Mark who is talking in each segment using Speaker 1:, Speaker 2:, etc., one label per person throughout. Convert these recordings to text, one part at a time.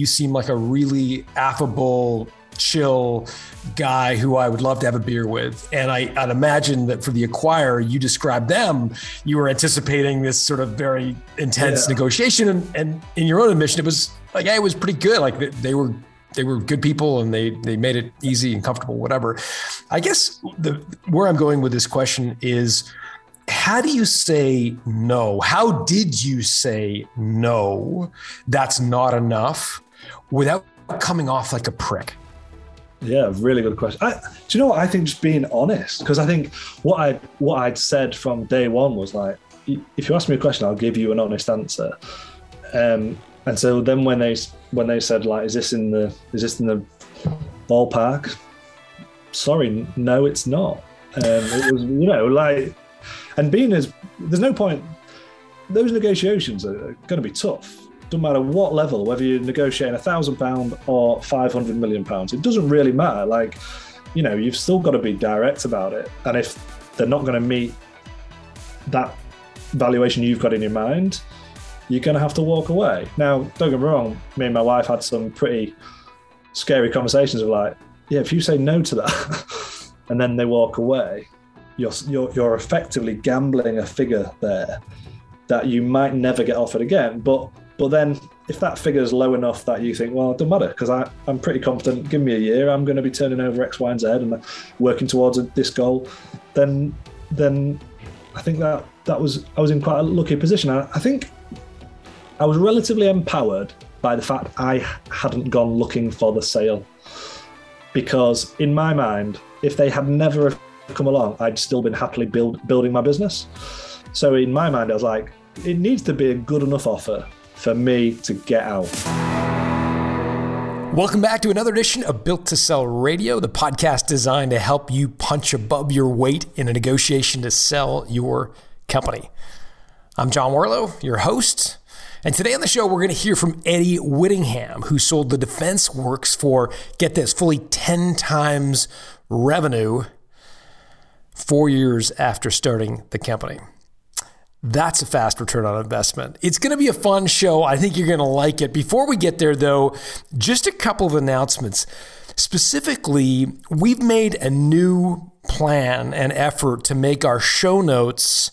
Speaker 1: you seem like a really affable, chill guy who I would love to have a beer with. And I, would imagine that for the acquirer, you described them, you were anticipating this sort of very intense yeah. negotiation. And, and, in your own admission, it was like, yeah, it was pretty good. Like they were they were good people and they they made it easy and comfortable, whatever. I guess the where I'm going with this question is how do you say no? How did you say no? That's not enough without coming off like a prick.
Speaker 2: Yeah, really good question. I, do you know what I think? Just being honest, because I think what I what I'd said from day one was like, if you ask me a question, I'll give you an honest answer. Um, and so then when they when they said like, is this in the is this in the ballpark? Sorry, no, it's not. Um, it was you know like, and being as there's no point. Those negotiations are going to be tough doesn't matter what level, whether you're negotiating a thousand pound or five hundred million pounds, it doesn't really matter. Like, you know, you've still got to be direct about it. And if they're not going to meet that valuation you've got in your mind, you're going to have to walk away. Now, don't get me wrong, me and my wife had some pretty scary conversations of like, yeah, if you say no to that and then they walk away, you're, you're, you're effectively gambling a figure there that you might never get offered again. But but then if that figure is low enough that you think, well, it doesn't matter because I'm pretty confident, give me a year, I'm going to be turning over X, Y, and Z and uh, working towards uh, this goal, then then I think that that was I was in quite a lucky position. I, I think I was relatively empowered by the fact I hadn't gone looking for the sale because in my mind, if they had never come along, I'd still been happily build, building my business. So in my mind, I was like, it needs to be a good enough offer for me to get out.
Speaker 1: Welcome back to another edition of Built to Sell Radio, the podcast designed to help you punch above your weight in a negotiation to sell your company. I'm John Warrillow, your host. And today on the show, we're going to hear from Eddie Whittingham, who sold the Defence Works for, get this, fully 10 times revenue four years after starting the company. That's a fast return on investment. It's going to be a fun show. I think you're going to like it. Before we get there, though, just a couple of announcements. Specifically, we've made a new plan and effort to make our show notes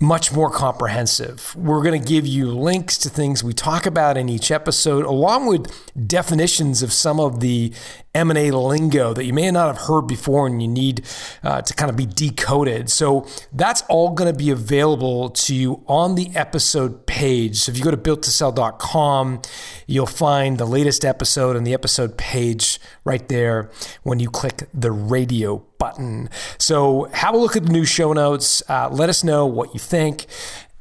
Speaker 1: much more comprehensive. We're going to give you links to things we talk about in each episode, along with definitions of some of the M&A lingo that you may not have heard before and you need uh, to kind of be decoded. So that's all going to be available to you on the episode page. So if you go to builttosell.com, you'll find the latest episode and the episode page right there when you click the radio button. So have a look at the new show notes. Uh, let us know what you think.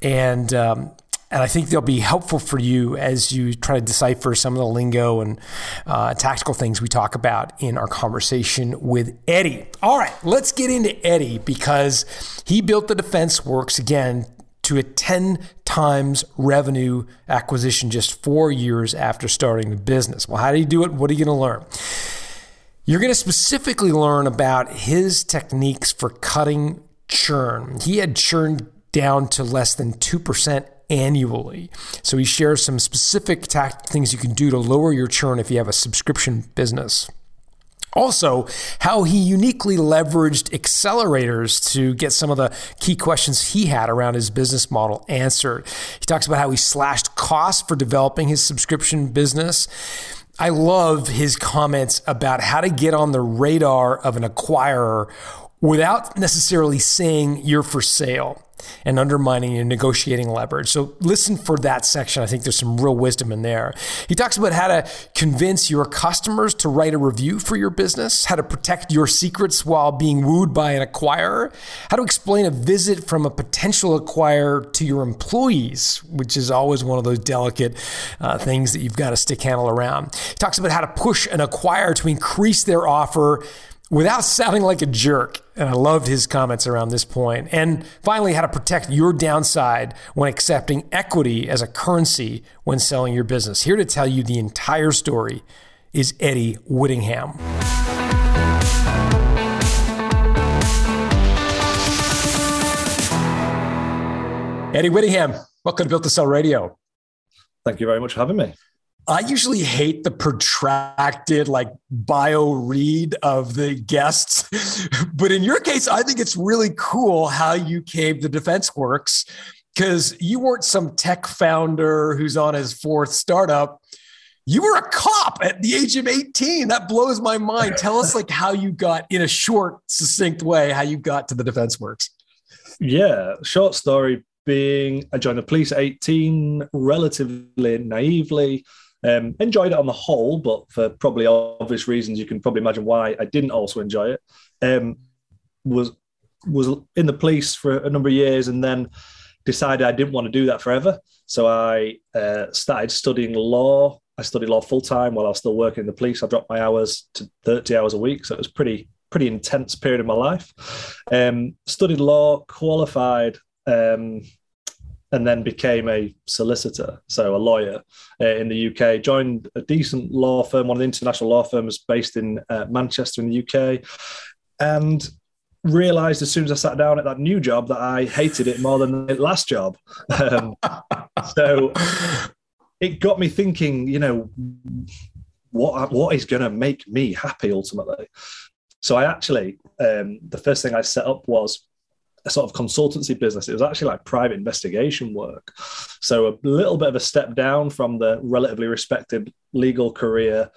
Speaker 1: And, um, and I think they'll be helpful for you as you try to decipher some of the lingo and uh, tactical things we talk about in our conversation with Eddie. All right, let's get into Eddie because he built the Defence Works again to a 10 times revenue acquisition just four years after starting the business. Well, how do you do it? What are you going to learn? You're going to specifically learn about his techniques for cutting churn. He had churned down to less than 2% annually. So he shares some specific tact- things you can do to lower your churn if you have a subscription business. Also, how he uniquely leveraged accelerators to get some of the key questions he had around his business model answered. He talks about how he slashed costs for developing his subscription business I love his comments about how to get on the radar of an acquirer without necessarily saying you're for sale and undermining your negotiating leverage. So listen for that section. I think there's some real wisdom in there. He talks about how to convince your customers to write a review for your business, how to protect your secrets while being wooed by an acquirer, how to explain a visit from a potential acquirer to your employees, which is always one of those delicate uh, things that you've got to stick handle around. He talks about how to push an acquirer to increase their offer without sounding like a jerk. And I loved his comments around this point. And finally, how to protect your downside when accepting equity as a currency when selling your business. Here to tell you the entire story is Eddie Whittingham. Eddie Whittingham, welcome to Built to Sell Radio.
Speaker 2: Thank you very much for having me.
Speaker 1: I usually hate the protracted like bio read of the guests, but in your case, I think it's really cool how you came to Defence Works because you weren't some tech founder who's on his fourth startup. You were a cop at the age of 18. That blows my mind. Tell us like how you got in a short, succinct way, how you got to the Defence Works.
Speaker 2: Yeah, short story being I joined the police at 18 relatively naively. Um, enjoyed it on the whole, but for probably obvious reasons, you can probably imagine why I didn't also enjoy it. Um, was was in the police for a number of years, and then decided I didn't want to do that forever. So I uh, started studying law. I studied law full time while I was still working in the police. I dropped my hours to 30 hours a week, so it was pretty pretty intense period of my life. Um, studied law, qualified. Um, and then became a solicitor, so a lawyer uh, in the UK. Joined a decent law firm, one of the international law firms based in uh, Manchester in the UK, and realized as soon as I sat down at that new job that I hated it more than the last job. Um, so it got me thinking, you know, what what is going to make me happy ultimately. So I actually, um, the first thing I set up was a sort of consultancy business. It was actually like private investigation work. So a little bit of a step down from the relatively respected legal career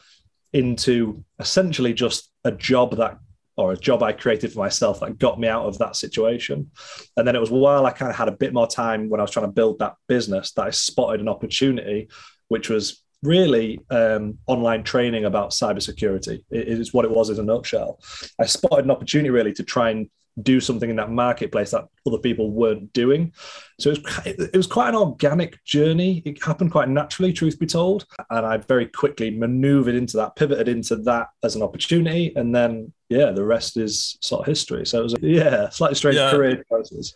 Speaker 2: into essentially just a job that or a job I created for myself that got me out of that situation. And then it was while I kind of had a bit more time when I was trying to build that business that I spotted an opportunity, which was really um, online training about cybersecurity. It is what it was in a nutshell. I spotted an opportunity really to try and do something in that marketplace that other people weren't doing. So it was, it was quite an organic journey. It happened quite naturally, truth be told. And I very quickly maneuvered into that, pivoted into that as an opportunity. And then, yeah, the rest is sort of history. So it was, a, yeah, slightly strange yeah. career process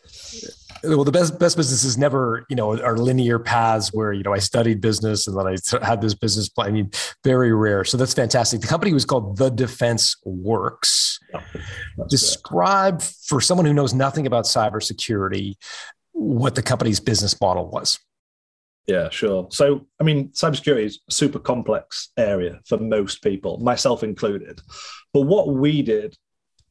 Speaker 1: well the best best businesses never you know are linear paths where you know i studied business and then i had this business plan i mean very rare so that's fantastic the company was called the defence works yeah, describe good. for someone who knows nothing about cybersecurity what the company's business model was
Speaker 2: yeah, sure. So, I mean, cybersecurity is a super complex area for most people, myself included. But what we did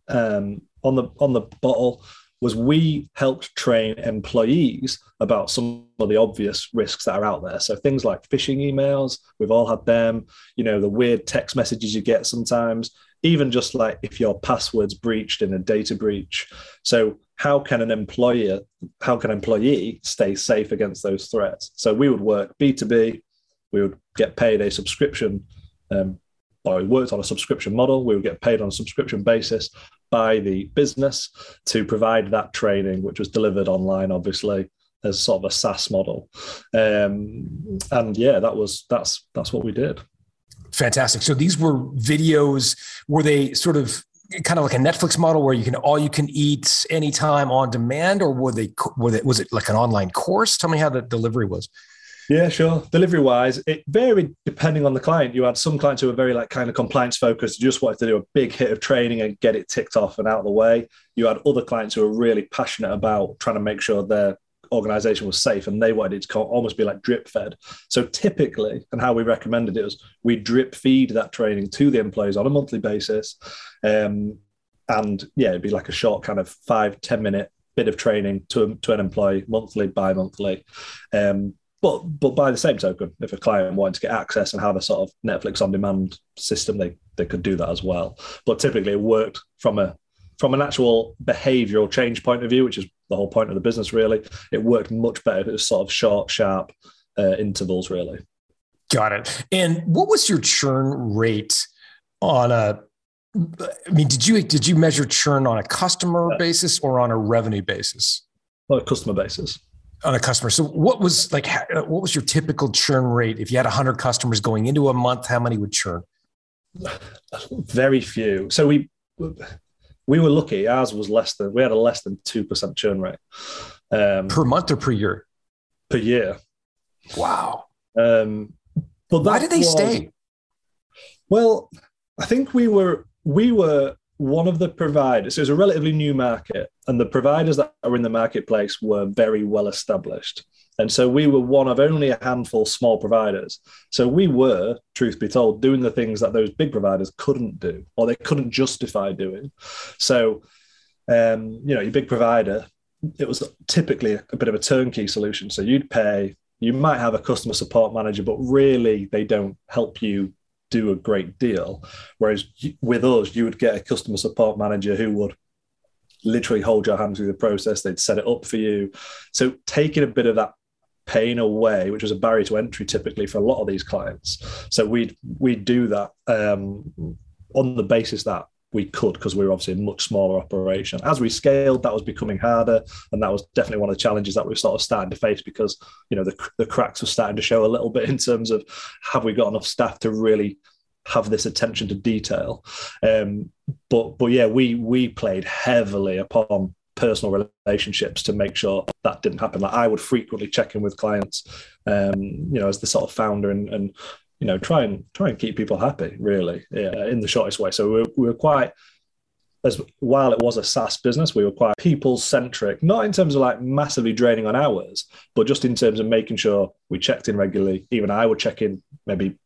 Speaker 2: um, on the on the bottle was we helped train employees about some of the obvious risks that are out there. So things like phishing emails, we've all had them, you know, the weird text messages you get sometimes, even just like if your password's breached in a data breach. So how can an employer, how can an employee stay safe against those threats? So we would work B2B, we would get paid a subscription um, or we worked on a subscription model. We would get paid on a subscription basis by the business to provide that training, which was delivered online, obviously, as sort of a SaaS model. Um, and yeah, that was that's that's what we did.
Speaker 1: Fantastic. So these were videos. Were they sort of kind of like a Netflix model where you can all you can eat anytime on demand, or were they were they, was it like an online course? Tell me how the delivery was.
Speaker 2: Yeah, sure. Delivery wise, it varied depending on the client. You had some clients who were very like kind of compliance focused, just wanted to do a big hit of training and get it ticked off and out of the way. You had other clients who were really passionate about trying to make sure their organization was safe and they wanted it to almost be like drip fed. So typically, and how we recommended it was we drip feed that training to the employees on a monthly basis. Um, and yeah, it'd be like a short kind of five ten minute bit of training to, to an employee monthly, bi-monthly. Um, but but by the same token, if a client wanted to get access and have a sort of Netflix on demand system, they they could do that as well. But typically, it worked from a from an actual behavioral change point of view, which is the whole point of the business. Really, it worked much better. It was sort of short, sharp uh, intervals. Really.
Speaker 1: Got it. And what was your churn rate on a I mean, did you did you measure churn on a customer yeah. basis or on a revenue basis?
Speaker 2: On a customer basis
Speaker 1: on a customer. So what was like, what was your typical churn rate? If you had hundred customers going into a month, how many would churn?
Speaker 2: Very few. So we, we were lucky. Ours was less than, we had a less than 2% churn rate.
Speaker 1: Um, per month or per year?
Speaker 2: Per year.
Speaker 1: Wow.
Speaker 2: Um,
Speaker 1: but why did they was, stay?
Speaker 2: Well, I think we were, we were one of the providers, so it was a relatively new market, and the providers that were in the marketplace were very well established. And so we were one of only a handful small providers. So we were, truth be told, doing the things that those big providers couldn't do or they couldn't justify doing. So, um, you know, your big provider, it was typically a bit of a turnkey solution. So you'd pay, you might have a customer support manager, but really they don't help you do a great deal. Whereas with us, you would get a customer support manager who would literally hold your hand through the process. They'd set it up for you. So taking a bit of that pain away, which was a barrier to entry typically for a lot of these clients. So we'd we do that um, on the basis that we could because we were obviously a much smaller operation. As we scaled, that was becoming harder, and that was definitely one of the challenges that we were sort of starting to face because you know the the cracks were starting to show a little bit in terms of have we got enough staff to really have this attention to detail. Um, but but yeah, we we played heavily upon personal relationships to make sure that didn't happen. Like I would frequently check in with clients, um, you know, as the sort of founder and and you know try and try and keep people happy really yeah, in the shortest way. So we were, we were quite as while it was a SaaS business, we were quite people centric, not in terms of like massively draining on hours, but just in terms of making sure we checked in regularly. Even I would check in maybe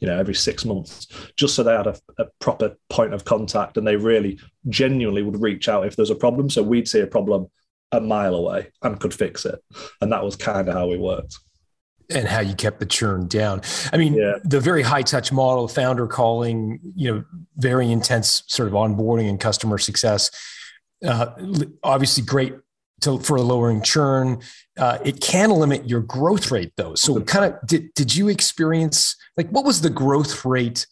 Speaker 2: you know every six months just so they had a, a, proper point of contact and they really genuinely would reach out if there's a problem. So we'd see a problem a mile away and could fix it. And that was kind of how we worked.
Speaker 1: And how you kept the churn down. I mean yeah. the very high touch model founder calling you know very intense sort of onboarding and customer success uh, obviously great to, for a lowering churn. Uh, it can limit your growth rate though. So kind of did, did you experience like what was the growth rate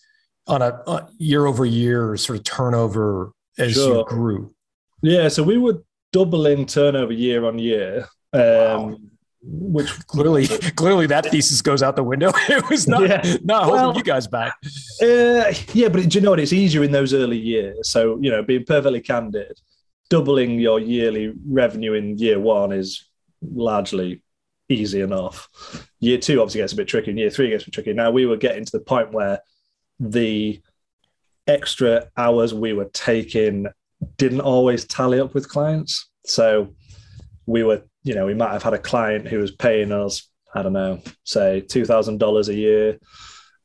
Speaker 1: on a, a year over year sort of turnover as sure. you grew?
Speaker 2: Yeah. So we were doubling turnover year on year. Um, wow. Which
Speaker 1: clearly, clearly that thesis goes out the window. it was not, yeah. not holding well, you guys back.
Speaker 2: Uh, yeah, but do you know what? It's easier in those early years. So, you know, being perfectly candid, doubling your yearly revenue in year one is largely easy enough. Year two obviously gets a bit tricky, and year three gets a bit tricky. Now we were getting to the point where the extra hours we were taking didn't always tally up with clients. So we were, you know, we might have had a client who was paying us, I don't know, say two thousand dollars a year,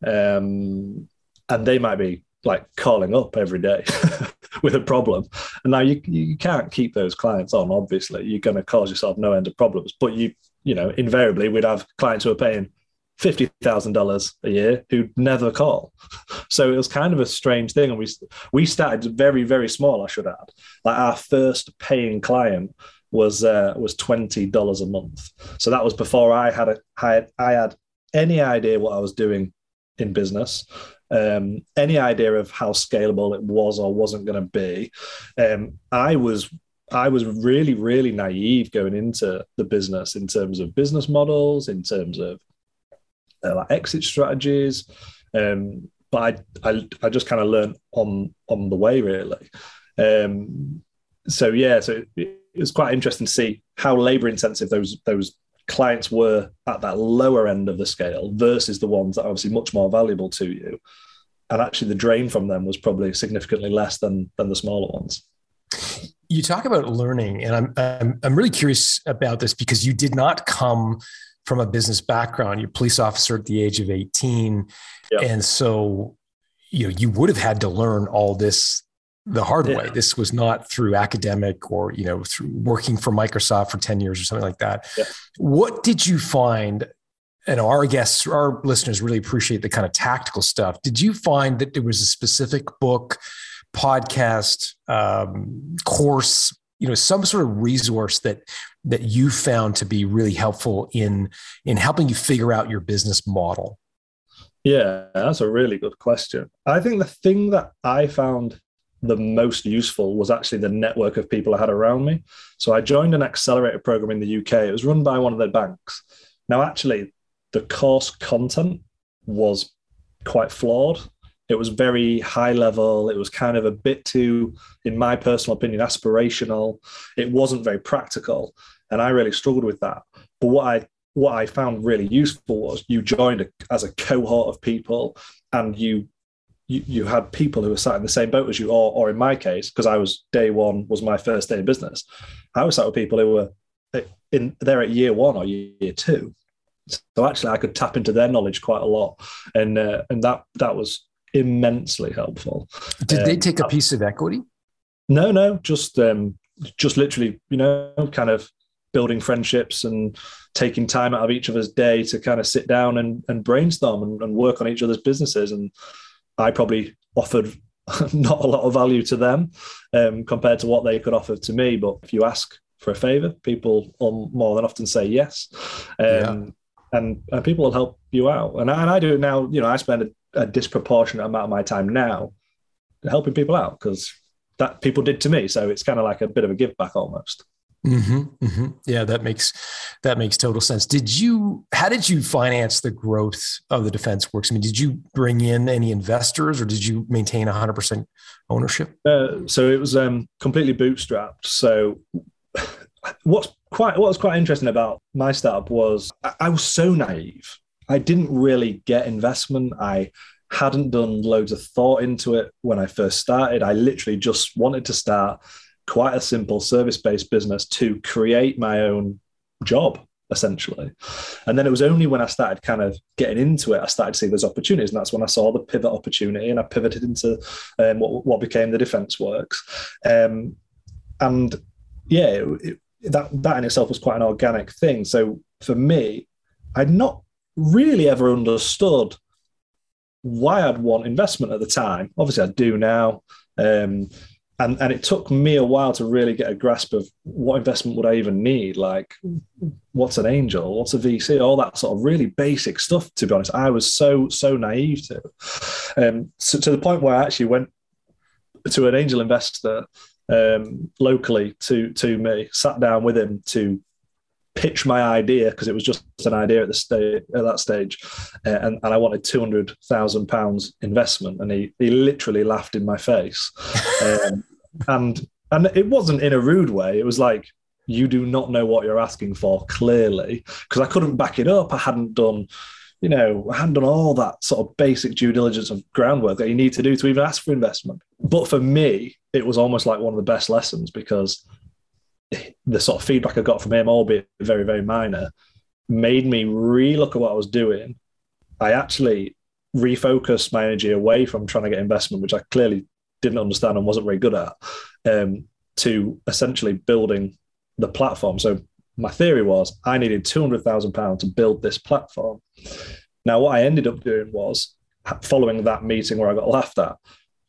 Speaker 2: um, and they might be like calling up every day with a problem. And now you you can't keep those clients on. Obviously, you're going to cause yourself no end of problems. But you you know invariably we'd have clients who are paying fifty thousand dollars a year who'd never call. So it was kind of a strange thing, and we we started very very small. I should add, like our first paying client was uh, was twenty dollars a month. So that was before I had a I had, I had any idea what I was doing in business um, any idea of how scalable it was or wasn't going to be. Um, I was I was really really naive going into the business in terms of business models, in terms of uh, like exit strategies. Um, but I, I, I just kind of learned on on the way really. Um, so yeah, so it, it was quite interesting to see how labor intensive those those clients were at that lower end of the scale versus the ones that are obviously much more valuable to you. And actually, the drain from them was probably significantly less than than the smaller ones.
Speaker 1: You talk about learning, and I'm I'm, I'm really curious about this because you did not come from a business background. You're a police officer at the age of 18, yep. and so you know you would have had to learn all this the hard yeah. way. This was not through academic or you know through working for Microsoft for 10 years or something like that. Yeah. What did you find? And our guests, our listeners really appreciate the kind of tactical stuff. Did you find that there was a specific book, podcast, um, course, you know, some sort of resource that that you found to be really helpful in in helping you figure out your business model?
Speaker 2: Yeah, that's a really good question. I think the thing that I found the most useful was actually the network of people I had around me. So I joined an accelerator program in the UK. It was run by one of the banks. Now, actually, the course content was quite flawed. It was very high level. It was kind of a bit too, in my personal opinion, aspirational. It wasn't very practical. And I really struggled with that. But what I what I found really useful was you joined a, as a cohort of people and you you, you had people who were sat in the same boat as you, or, or in my case, because I was day one was my first day in business. I was sat with people who were in they're at year one or year two. So actually, I could tap into their knowledge quite a lot, and uh, and that that was immensely helpful.
Speaker 1: Did um, they take a piece of equity?
Speaker 2: No, no, just um, just literally, you know, kind of building friendships and taking time out of each other's day to kind of sit down and, and brainstorm and, and work on each other's businesses. And I probably offered not a lot of value to them um, compared to what they could offer to me. But if you ask for a favor, people more than often say yes. Um, yeah. and, and people will help you out. And I, and I do it now, you know, I spend a, a disproportionate amount of my time now helping people out because that people did to me. So it's kind of like a bit of a give back almost.
Speaker 1: Mm-hmm, mm-hmm. Yeah, that makes that makes total sense. Did you? How did you finance the growth of the Defence Works? I mean, did you bring in any investors, or did you maintain 100 percent ownership?
Speaker 2: Uh, so it was um, completely bootstrapped. So what's quite what was quite interesting about my startup was I, I was so naive. I didn't really get investment. I hadn't done loads of thought into it when I first started. I literally just wanted to start quite a simple service based business to create my own job essentially. And then it was only when I started kind of getting into it, I started to see those opportunities. And that's when I saw the pivot opportunity and I pivoted into um, what, what, became the Defence Works. Um, and yeah, it, it, that, that in itself was quite an organic thing. So for me, I'd not really ever understood why I'd want investment at the time. Obviously, I do now. Um, and and it took me a while to really get a grasp of what investment would I even need like what's an angel what's a VC all that sort of really basic stuff to be honest. I was so so naive to um so to the point where I actually went to an angel investor um, locally to to me sat down with him to pitch my idea because it was just an idea at the stage at that stage, uh, and, and I wanted two hundred thousand pounds investment, and he he literally laughed in my face, um, and and it wasn't in a rude way. It was like you do not know what you're asking for clearly because I couldn't back it up. I hadn't done. You know, I hadn't done all that sort of basic due diligence of groundwork that you need to do to even ask for investment. But for me, it was almost like one of the best lessons because the sort of feedback I got from him, albeit very, very minor, made me relook at what I was doing. I actually refocused my energy away from trying to get investment, which I clearly didn't understand and wasn't very good at, um, to essentially building the platform. So my theory was I needed two hundred thousand pounds to build this platform. Now, what I ended up doing was following that meeting where I got laughed at,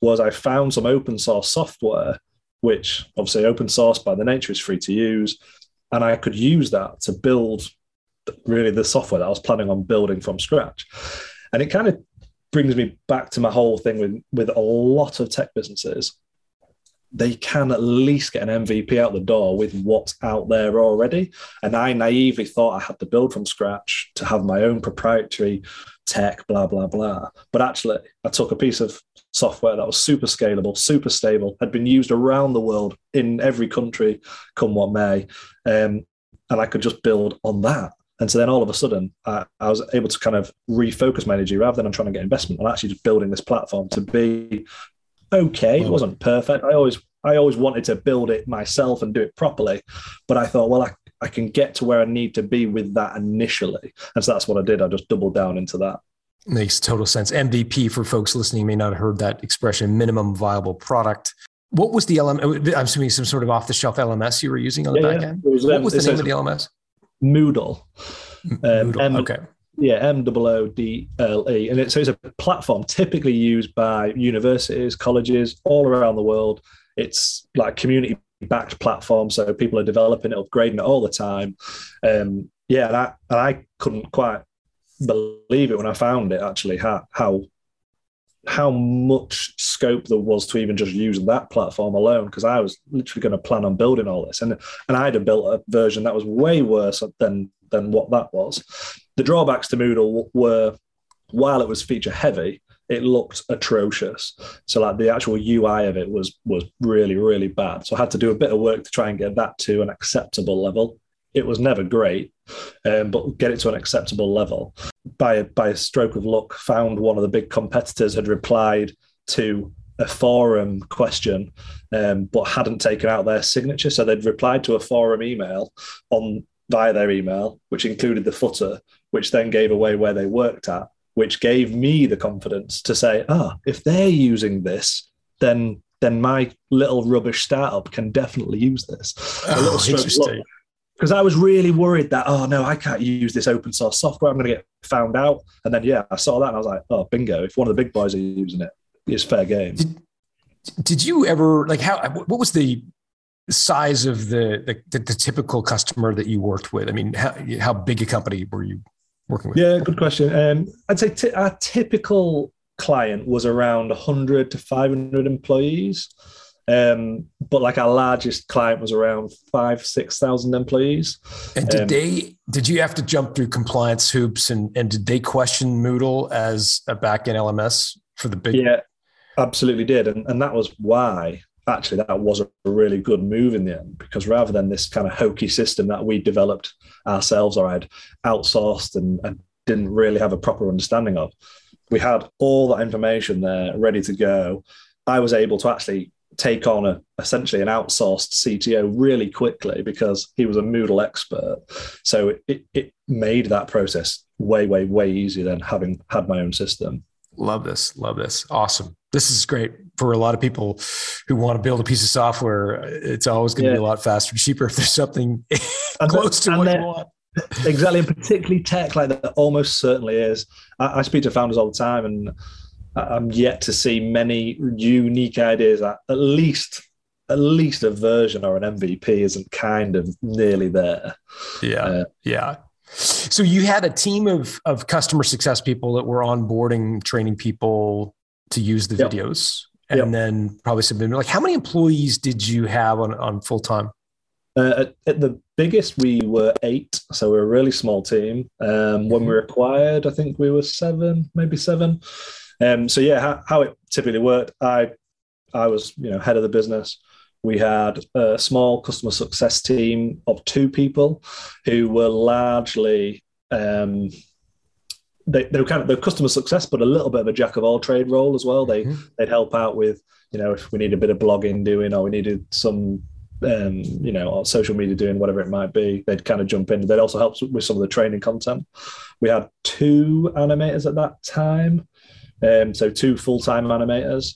Speaker 2: was I found some open source software which obviously open source by the nature is free to use. And I could use that to build really the software that I was planning on building from scratch. And it kind of brings me back to my whole thing with, with a lot of tech businesses. They can at least get an MVP out the door with what's out there already. And I naively thought I had to build from scratch to have my own proprietary tech, blah, blah, blah. But actually, I took a piece of software that was super scalable, super stable, had been used around the world in every country, come what may. Um, and I could just build on that. And so then all of a sudden, I, I, was able to kind of refocus my energy rather than I'm trying to get investment. I'm actually just building this platform to be okay. It wasn't perfect. I always I always wanted to build it myself and do it properly. But I thought, well, I, I can get to where I need to be with that initially. And so that's what I did. I just doubled down into that.
Speaker 1: Makes total sense. MVP for folks listening may not have heard that expression, minimum viable product. What was the LMS? I'm assuming some sort of off the shelf LMS you were using on the yeah, back end. Was, what um, was the name of the LMS?
Speaker 2: Moodle.
Speaker 1: Um, Moodle. M- okay.
Speaker 2: Yeah, M O O D L E. And it, so it's a platform typically used by universities, colleges all around the world. It's like community backed platform. So people are developing it, upgrading it all the time. Um, yeah, and I, and I couldn't quite believe it when I found it actually how how how much scope there was to even just use that platform alone because I was literally going to plan on building all this and and I'd have built a version that was way worse than than what that was. The drawbacks to Moodle were while it was feature heavy, it looked atrocious. So like the actual UI of it was was really really bad. So I had to do a bit of work to try and get that to an acceptable level. It was never great, um, but get it to an acceptable level by a, by a stroke of luck, found one of the big competitors had replied to a forum question, um, but hadn't taken out their signature. So they'd replied to a forum email on via their email, which included the footer, which then gave away where they worked at, which gave me the confidence to say, ah, oh, if they're using this, then then my little rubbish startup can definitely use this.
Speaker 1: Oh, interesting.
Speaker 2: Because I was really worried that, oh no, I can't use this open source software. I'm going to get found out. And then, yeah, I saw that and I was like, oh, bingo. If one of the big boys are using it, it's fair game.
Speaker 1: Did, did you ever, like, how, what was the size of the, the, the typical customer that you worked with? I mean, how, how big a company were you working with?
Speaker 2: Yeah, good question. Um, I'd say t- our typical client was around 100 to 500 employees. Um, but like our largest client was around five, six thousand employees.
Speaker 1: And did um, they? Did you have to jump through compliance hoops? And and did they question Moodle as a backend LMS for the big?
Speaker 2: Yeah, absolutely did, and and that was why actually that was a really good move in the end because rather than this kind of hokey system that we developed ourselves or I'd outsourced and, and didn't really have a proper understanding of, we had all that information there ready to go. I was able to actually take on a essentially an outsourced CTO really quickly because he was a Moodle expert. So it, it made that process way, way, way easier than having had my own system.
Speaker 1: Love this. Love this. Awesome. This is great for a lot of people who want to build a piece of software. It's always going to yeah. be a lot faster, cheaper if there's something close to what you want.
Speaker 2: exactly, and particularly tech like that almost certainly is. I, I, speak to founders all the time, and I'm yet to see many unique ideas at least at least a version or an MVP isn't kind of nearly there.
Speaker 1: Yeah, uh, yeah. So you had a team of of customer success people that were onboarding, training people to use the yep. videos, and yep. then probably submit. Like, how many employees did you have on on full time?
Speaker 2: Uh, at, at, the biggest, we were eight, so we are a really small team. Um, when we were acquired, I think we were seven, maybe seven. Um, so yeah, how, how, it typically worked, I I was you know head of the business. We had a small customer success team of two people who were largely um, they, they were kind of the customer success, but a little bit of a jack of all trade role as well. They mm-hmm. they'd help out with you know if we need a bit of blogging doing or we needed some um, you know, social media doing whatever it might be, they'd kind of jump in. They'd also help with some of the training content. We had two animators at that time, um, so two full time animators,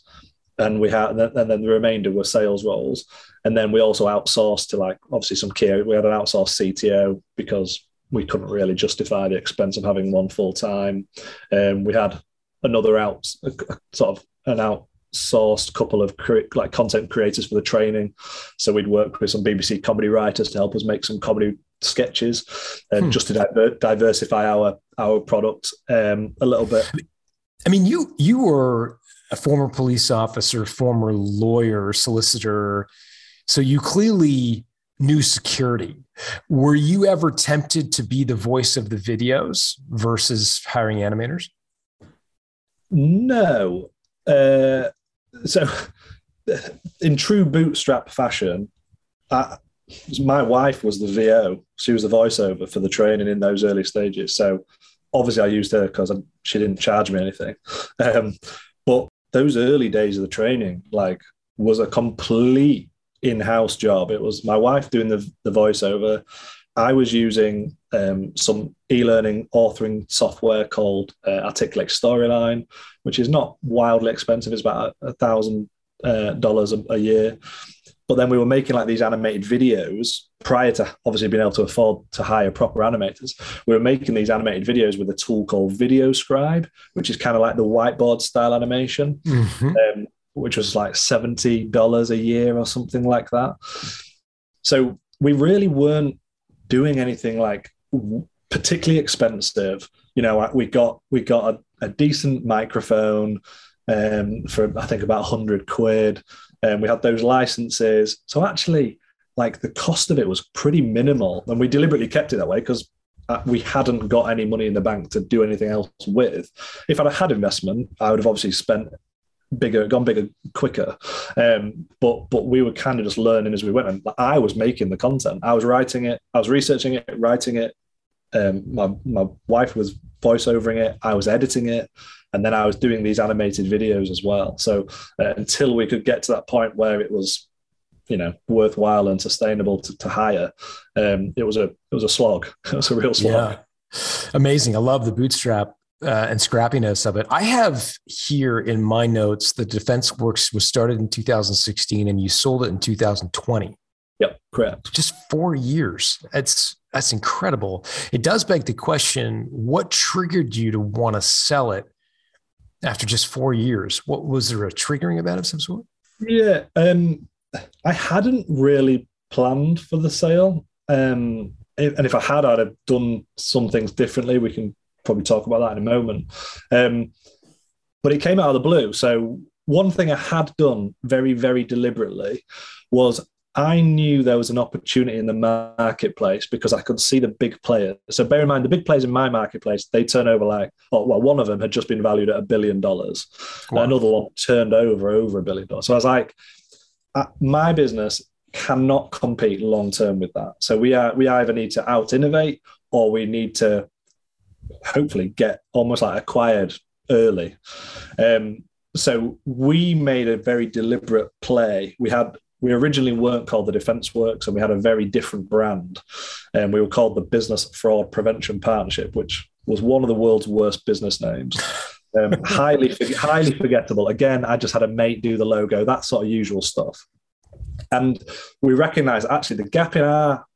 Speaker 2: and we had, and then the remainder were sales roles. And then we also outsourced to like obviously some key. We had an outsourced CTO because we couldn't really justify the expense of having one full time. Um, we had another out, sort of an out sourced couple of cre- like content creators for the training. So we'd work with some BBC comedy writers to help us make some comedy sketches, and hmm. just to diver- diversify our our product um, a little bit.
Speaker 1: I mean, you you were a former police officer, former lawyer, solicitor, so you clearly knew security. Were you ever tempted to be the voice of the videos versus hiring animators?
Speaker 2: No. Uh, so in true bootstrap fashion, I, my wife was the VO. She was the voiceover for the training in those early stages. So obviously, I used her because she didn't charge me anything. Um, but those early days of the training, like, was a complete in-house job. It was my wife doing the, the voiceover. I was using um, some e-learning authoring software called uh, Articulate Storyline, which is not wildly expensive. It's about a thousand uh, dollars a year. But then we were making like these animated videos prior to obviously being able to afford to hire proper animators. We were making these animated videos with a tool called Video Scribe, which is kind of like the whiteboard style animation, mm-hmm. um, which was like seventy dollars a year or something like that. So we really weren't doing anything like particularly expensive. You know, we got we got a, a decent microphone um, for I think about hundred quid, and we had those licenses. So actually, like the cost of it was pretty minimal, and we deliberately kept it that way because uh, we hadn't got any money in the bank to do anything else with. If I'd had investment, I would have obviously spent bigger, gone bigger quicker. Um, but but we were kind of just learning as we went. And I was making the content. I was writing it. I was researching it, writing it, Um, my my wife was voiceovering it. I was editing it, and then I was doing these animated videos as well. So uh, until we could get to that point where it was, you know, worthwhile and sustainable to, to hire, um, it was a it was a slog. It was a real slog.
Speaker 1: Yeah. Amazing. I love the bootstrap uh, and scrappiness of it. I have here in my notes the Defence Works was started in 2016 and you sold it in 2020.
Speaker 2: Yep, correct.
Speaker 1: Just four years. It's that's incredible. It does beg the question: What triggered you to want to sell it after just four years? What was there a triggering event of some sort?
Speaker 2: Yeah, um, I hadn't really planned for the sale, um, and if I had, I'd have done some things differently. We can probably talk about that in a moment. Um, but it came out of the blue. So one thing I had done very, very deliberately was I knew there was an opportunity in the marketplace because I could see the big players. So bear in mind, the big players in my marketplace, they turn over like, oh, well, one of them had just been valued at a billion dollars. Wow. Another one turned over over a billion dollars. So I was like, uh, my business cannot compete long term with that. So we are we either need to out innovate or we need to hopefully get almost like acquired early. Um, so we made a very deliberate play. We had we originally weren't called the Defence Works, and we had a very different brand, and we were called the Business Fraud Prevention Partnership, which was one of the world's worst business names. Um, highly, highly forgettable. Again, I just had a mate do the logo, that sort of usual stuff. And we recognised actually the gap in our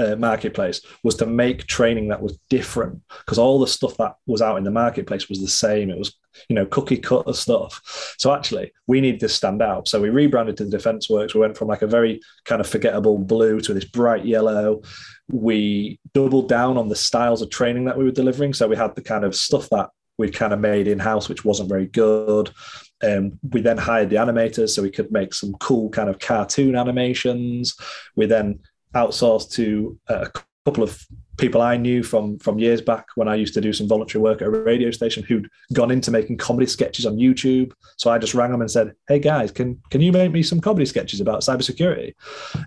Speaker 2: uh, marketplace was to make training that was different because all the stuff that was out in the marketplace was the same. It was, you know, cookie cutter stuff. So actually, we needed to stand out. So we rebranded to the Defence Works. We went from like a very kind of forgettable blue to this bright yellow. We doubled down on the styles of training that we were delivering. So we had the kind of stuff that we kind of made in house, which wasn't very good. Um, we then hired the animators so we could make some cool kind of cartoon animations. We then outsourced to a couple of people I knew from from years back when I used to do some voluntary work at a radio station who'd gone into making comedy sketches on YouTube. So I just rang them and said, "Hey guys, can can you make me some comedy sketches about cybersecurity?"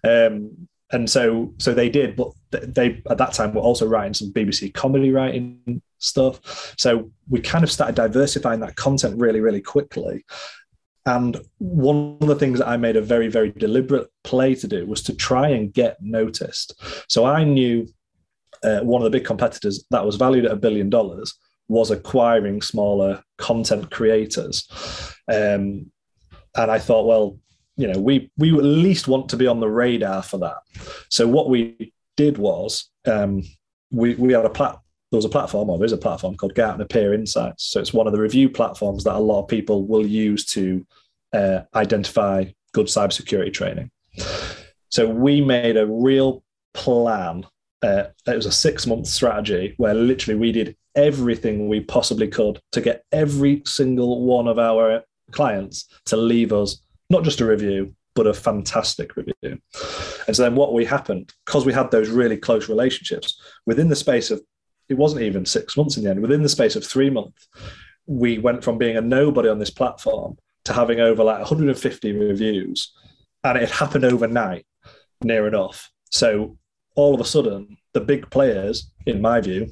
Speaker 2: Um, and so so they did, but they at that time were also writing some BBC comedy writing stuff. So we kind of started diversifying that content really really quickly. And one of the things that I made a very, very deliberate play to do was to try and get noticed. So I knew uh, one of the big competitors that was valued at a billion dollars was acquiring smaller content creators. Um, and I thought, well, you know, we we at least want to be on the radar for that. So what we did was um, we we had a plat- there was a platform, or there is a platform called Gartner Peer Insights. So it's one of the review platforms that a lot of people will use to uh, identify good cybersecurity training. So we made a real plan. Uh, it was a six month strategy where literally we did everything we possibly could to get every single one of our clients to leave us not just a review, but a fantastic review. And so then what we happened, because we had those really close relationships, within the space of it wasn't even six months in the end. Within the space of three months, we went from being a nobody on this platform to having over like 150 reviews, and it happened overnight, near enough. So all of a sudden, the big players, in my view,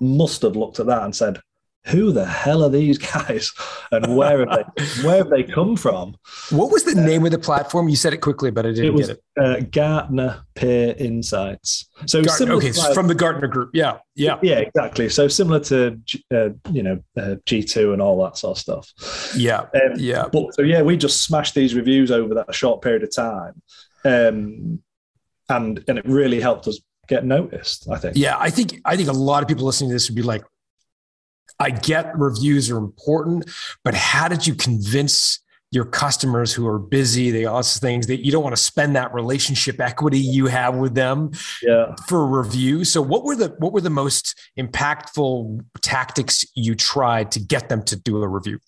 Speaker 2: must have looked at that and said, who the hell are these guys and where have they where have they come from?
Speaker 1: What was the uh, name of the platform? You said it quickly, but I didn't
Speaker 2: it was,
Speaker 1: get it.
Speaker 2: Uh, Gartner Peer Insights. So
Speaker 1: Gartner, okay, to, from the Gartner Group. Yeah, yeah,
Speaker 2: yeah, exactly. So similar to uh, you know uh, G two and all that sort of stuff.
Speaker 1: Yeah, um, yeah.
Speaker 2: But so yeah, we just smashed these reviews over that short period of time, um, and and it really helped us get noticed. I think.
Speaker 1: Yeah, I think I think a lot of people listening to this would be like, I get reviews are important, but how did you convince your customers who are busy, they ask things that you don't want to spend that relationship equity you have with them
Speaker 2: yeah.
Speaker 1: for review. So what were the what were the most impactful tactics you tried to get them to do a review?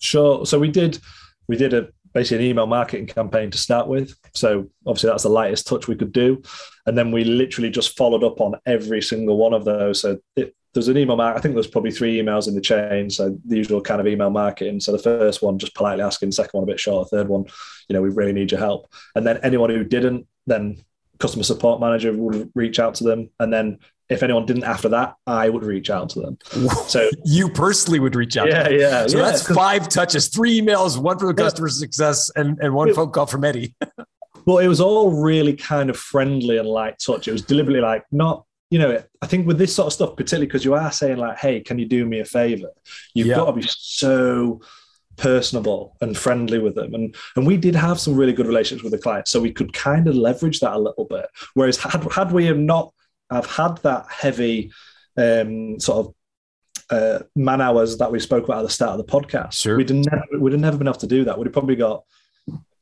Speaker 2: Sure. So we did we did a basically an email marketing campaign to start with. So obviously that's the lightest touch we could do. And then we literally just followed up on every single one of those. So it, there's an email mark. I think there's probably three emails in the chain. So the usual kind of email marketing. So the first one, just politely asking, second one a bit short, third one, you know, we really need your help. And then anyone who didn't, then customer support manager would reach out to them, and then if anyone didn't after that, I would reach out to them.
Speaker 1: So you personally would reach out.
Speaker 2: Yeah, yeah.
Speaker 1: So
Speaker 2: yeah,
Speaker 1: that's five touches, three emails, one for the yeah. customer success, and, and one phone call from Eddie.
Speaker 2: well, it was all really kind of friendly and light touch. It was deliberately like not, you know, I think with this sort of stuff, particularly because you are saying like, "Hey, can you do me a favor?" You've yeah. got to be so personable and friendly with them. And and we did have some really good relationships with the clients, so we could kind of leverage that a little bit. Whereas had had we have not have had that heavy um, sort of uh, man hours that we spoke about at the start of the podcast,
Speaker 1: sure.
Speaker 2: we'd never we'd have never been able to do that. We'd have probably got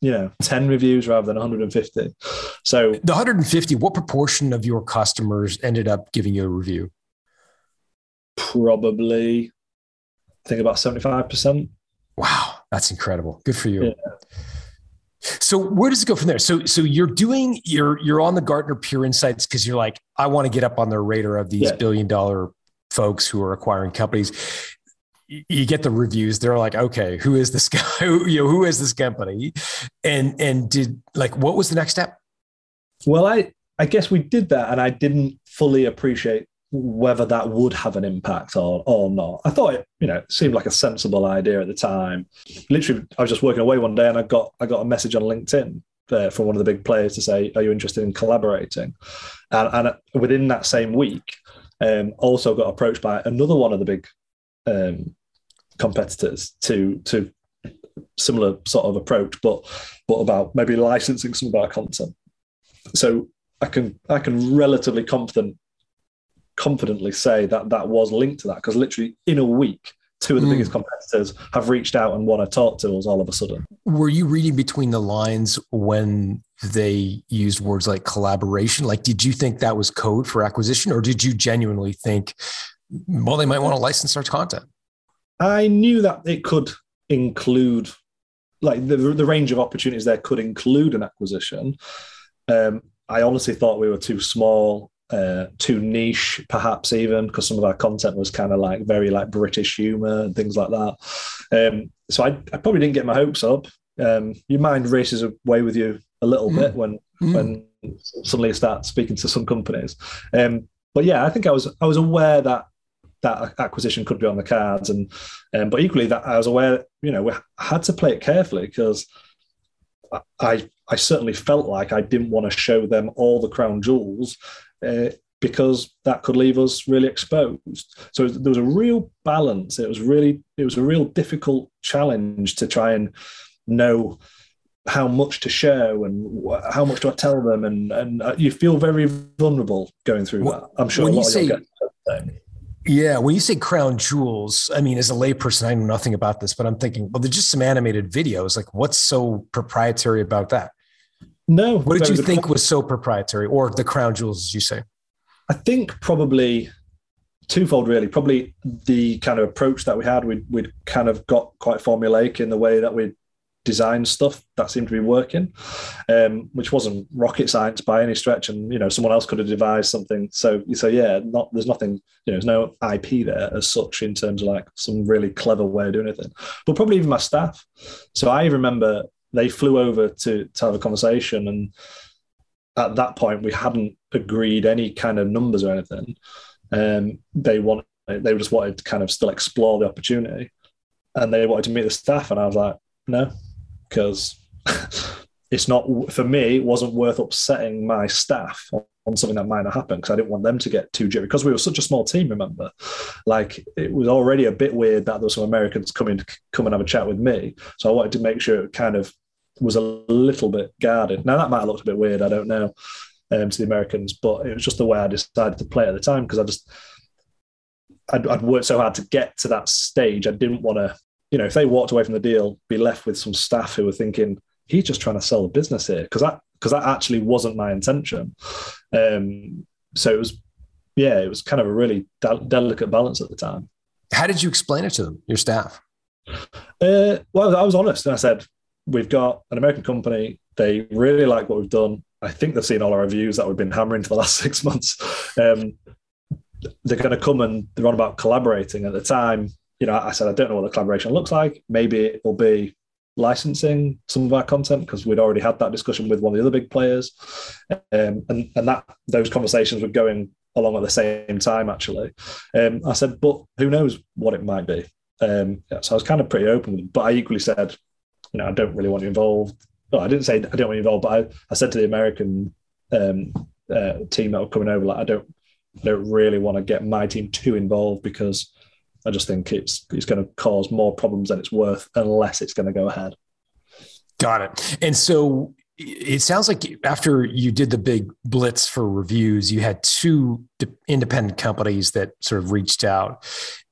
Speaker 2: you know 10 reviews rather than 150 so
Speaker 1: the 150 what proportion of your customers ended up giving you a review
Speaker 2: probably i think about 75%
Speaker 1: Wow, that's incredible. Good for you. Yeah. So where does it go from there? So so you're doing you're you're on the Gartner Peer Insights because you're like I want to get up on the radar of these yeah. billion dollar folks who are acquiring companies. You get the reviews. They're like, okay, who is this guy? Who, you know, who is this company? And and did like what was the next step?
Speaker 2: Well, I I guess we did that, and I didn't fully appreciate whether that would have an impact or or not. I thought it, you know, seemed like a sensible idea at the time. Literally, I was just working away one day and I got I got a message on LinkedIn uh, from one of the big players to say, "Are you interested in collaborating?" And, and within that same week, um, also got approached by another one of the big um, competitors to to similar sort of approach, but but about maybe licensing some of our content. So I can I can relatively confident confidently say that that was linked to that because literally in a week, two of the mm. biggest competitors have reached out and want to talk to us all of a sudden.
Speaker 1: Were you reading between the lines when they used words like collaboration? Like, did you think that was code for acquisition, or did you genuinely think, well, they might want to license our content?
Speaker 2: I knew that it could include, like, the, the range of opportunities there could include an acquisition. Um, I honestly thought we were too small uh, too niche, perhaps even because some of our content was kind of like very like British humor and things like that. Um, so I, I, probably didn't get my hopes up. Um, your mind races away with you a little mm. bit when mm. when suddenly you start speaking to some companies. Um, but yeah, I think I was I was aware that that acquisition could be on the cards, and um, but equally that I was aware, you know, we had to play it carefully because I I certainly felt like I didn't want to show them all the crown jewels uh, because that could leave us really exposed. So there was a real balance. It was really it was a real difficult challenge to try and know how much to show and how much do I tell them, and and uh, you feel very vulnerable going through that. I'm sure
Speaker 1: when you say. Yeah, when you say crown jewels, I mean, as a layperson, I know nothing about this, but I'm thinking, well, they're just some animated videos. Like, what's so proprietary about that?
Speaker 2: No.
Speaker 1: What did you think was so proprietary, or the crown jewels, as you say?
Speaker 2: I think probably twofold, really. Probably the kind of approach that we had. We'd, we'd kind of got quite formulaic in the way that we designed stuff that seemed to be working, um, which wasn't rocket science by any stretch. And you know, someone else could have devised something. So say, yeah, not there's nothing. You know, there's no IP there as such in terms of like some really clever way of doing anything. But probably even my staff. So I remember they flew over to, to have a conversation and at that point we hadn't agreed any kind of numbers or anything um, they wanted they just wanted to kind of still explore the opportunity and they wanted to meet the staff and i was like no because it's not for me it wasn't worth upsetting my staff on something that might not happen because I didn't want them to get too jittery because we were such a small team. Remember, like it was already a bit weird that there were some Americans coming to come and have a chat with me. So I wanted to make sure it kind of was a little bit guarded. Now that might have looked a bit weird, I don't know, um, to the Americans, but it was just the way I decided to play at the time because I just I'd, I'd, worked so hard to get to that stage. I didn't want to, you know, if they walked away from the deal, be left with some staff who were thinking he's just trying to sell the business here because that because that actually wasn't my intention. Um, so it was, yeah, it was kind of a really de- delicate balance at the time.
Speaker 1: How did you explain it to them, your staff?
Speaker 2: Uh, well, I was honest and I said, we've got an American company. They really like what we've done. I think they've seen all our reviews that we've been hammering for the last six months. Um, they're going to come and they're on about collaborating. At the time, you know, I said I don't know what the collaboration looks like. Maybe it will be licensing some of our content because we'd already had that discussion with one of the other big players, um, and and that those conversations were going along at the same time. Actually, um, I said, but who knows what it might be. Um, yeah, so I was kind of pretty open, but I equally said, you know, I don't really want you involved. Well, I didn't say I don't want you involved, but I, I said to the American um, uh, team that were coming over, like, I don't, I don't really want to get my team too involved because I just think it's it's going to cause more problems than it's worth unless it's going to go ahead.
Speaker 1: Got it. And so it sounds like after you did the big blitz for reviews, you had two independent companies that sort of reached out.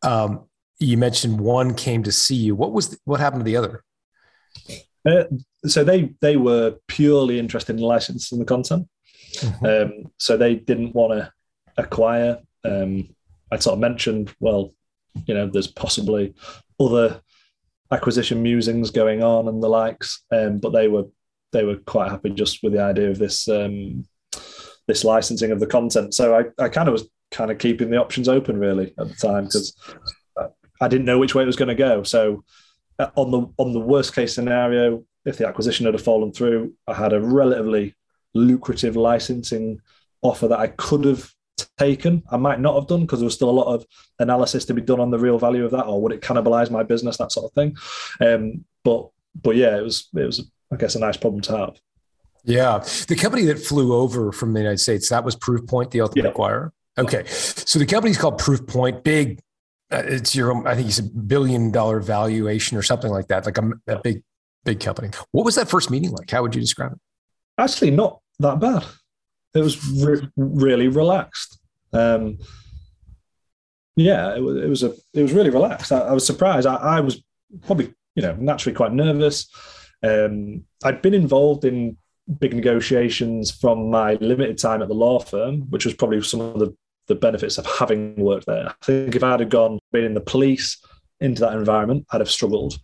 Speaker 1: Um, you mentioned one came to see you. What was the, what happened to the other?
Speaker 2: Uh, so they they were purely interested in licensing the content. Mm-hmm. Um, so they didn't want to acquire. Um, I sort of mentioned, well, you know, there's possibly other acquisition musings going on and the likes, um, but they were they were quite happy just with the idea of this um, this licensing of the content. So I, I kind of was kind of keeping the options open really at the time because I didn't know which way it was going to go. So uh, on the on the worst case scenario, if the acquisition had fallen through, I had a relatively lucrative licensing offer that I could have taken. I might not have done because there was still a lot of analysis to be done on the real value of that, or would it cannibalize my business, that sort of thing. Um, but but yeah, it was it was I guess a nice problem to have.
Speaker 1: Yeah, the company that flew over from the United States that was Proofpoint, the ultimate yeah. acquirer. Okay, so the company's called Proofpoint, big. Uh, it's your, I think it's a billion dollar valuation or something like that, like a, a big, big company. What was that first meeting like? How would you describe it?
Speaker 2: Actually, not that bad. It was re- really relaxed. Um, yeah, it was, it was a it was really relaxed. I, I was surprised. I, I, was probably you know naturally quite nervous. Um, I'd been involved in big negotiations from my limited time at the law firm, which was probably some of the, the benefits of having worked there. I think if I'd have gone been in the police into that environment, I'd have struggled.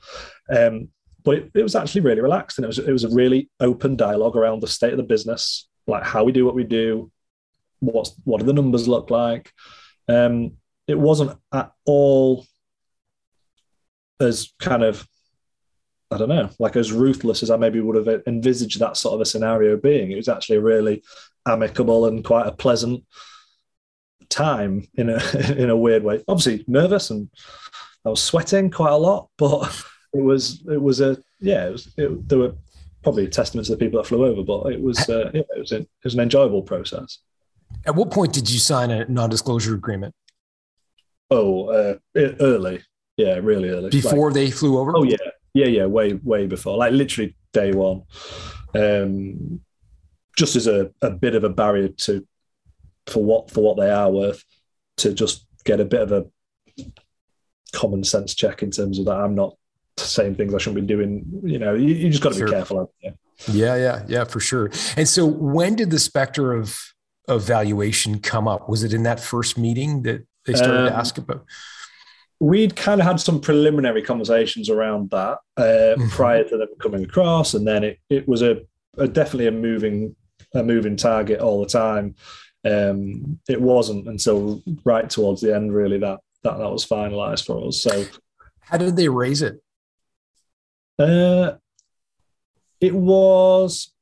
Speaker 2: Um, but it, it, was actually really relaxed, and it was it was a really open dialogue around the state of the business, like how we do what we do, what's what do the numbers look like. Um, it wasn't at all as kind of I don't know, like as ruthless as I maybe would have envisaged that sort of a scenario being. It was actually really amicable and quite a pleasant time in a in a weird way. Obviously nervous and I was sweating quite a lot, but it was it was a yeah, it was it, there were probably a testament to the people that flew over, but it was uh, yeah, it was a, it was an enjoyable process.
Speaker 1: At what point did you sign a non-disclosure agreement?
Speaker 2: Oh, uh, early. Yeah, really early.
Speaker 1: Before like, they flew over?
Speaker 2: Oh yeah, yeah, yeah. Way, way before. Like literally day one. Um, just as a, a bit of a barrier to for what for what they are worth, to just get a bit of a common sense check in terms of that. I'm not saying things I shouldn't be doing. You know, you, you just got to sure. be careful.
Speaker 1: Yeah. yeah, yeah, yeah, for sure. And so, when did the specter of of valuation come up? Was it in that first meeting that they started um, to ask about?
Speaker 2: We'd kind of had some preliminary conversations around that uh, mm-hmm. prior to them coming across, and then it, it was a, a, definitely a moving a moving target all the time. Um, it wasn't until right towards the end really that that that was finalised for us. So,
Speaker 1: how did they raise it?
Speaker 2: Uh, it was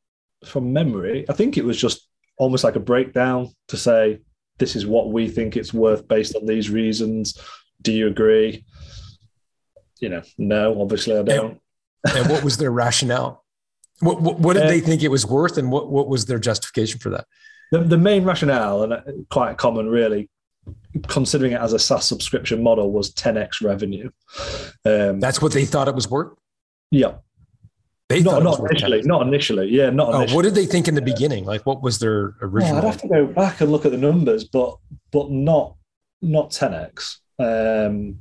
Speaker 2: from memory. I think it was just almost like a breakdown to say this is what we think it's worth based on these reasons. Do you agree? You know, no, obviously I don't.
Speaker 1: And, and what was their rationale? What, what, what did uh, they think it was worth, and what, what was their justification for that?
Speaker 2: The, the main rationale, and quite common really, considering it as a SaaS subscription model, was 10x revenue.
Speaker 1: Um, That's what they thought it was worth.
Speaker 2: Yeah, they not, not initially, not initially. Yeah, not.
Speaker 1: Oh,
Speaker 2: initially.
Speaker 1: what did they think in the beginning? Like, what was their original?
Speaker 2: Oh, I'd have to go back and look at the numbers, but but not not 10x. Um,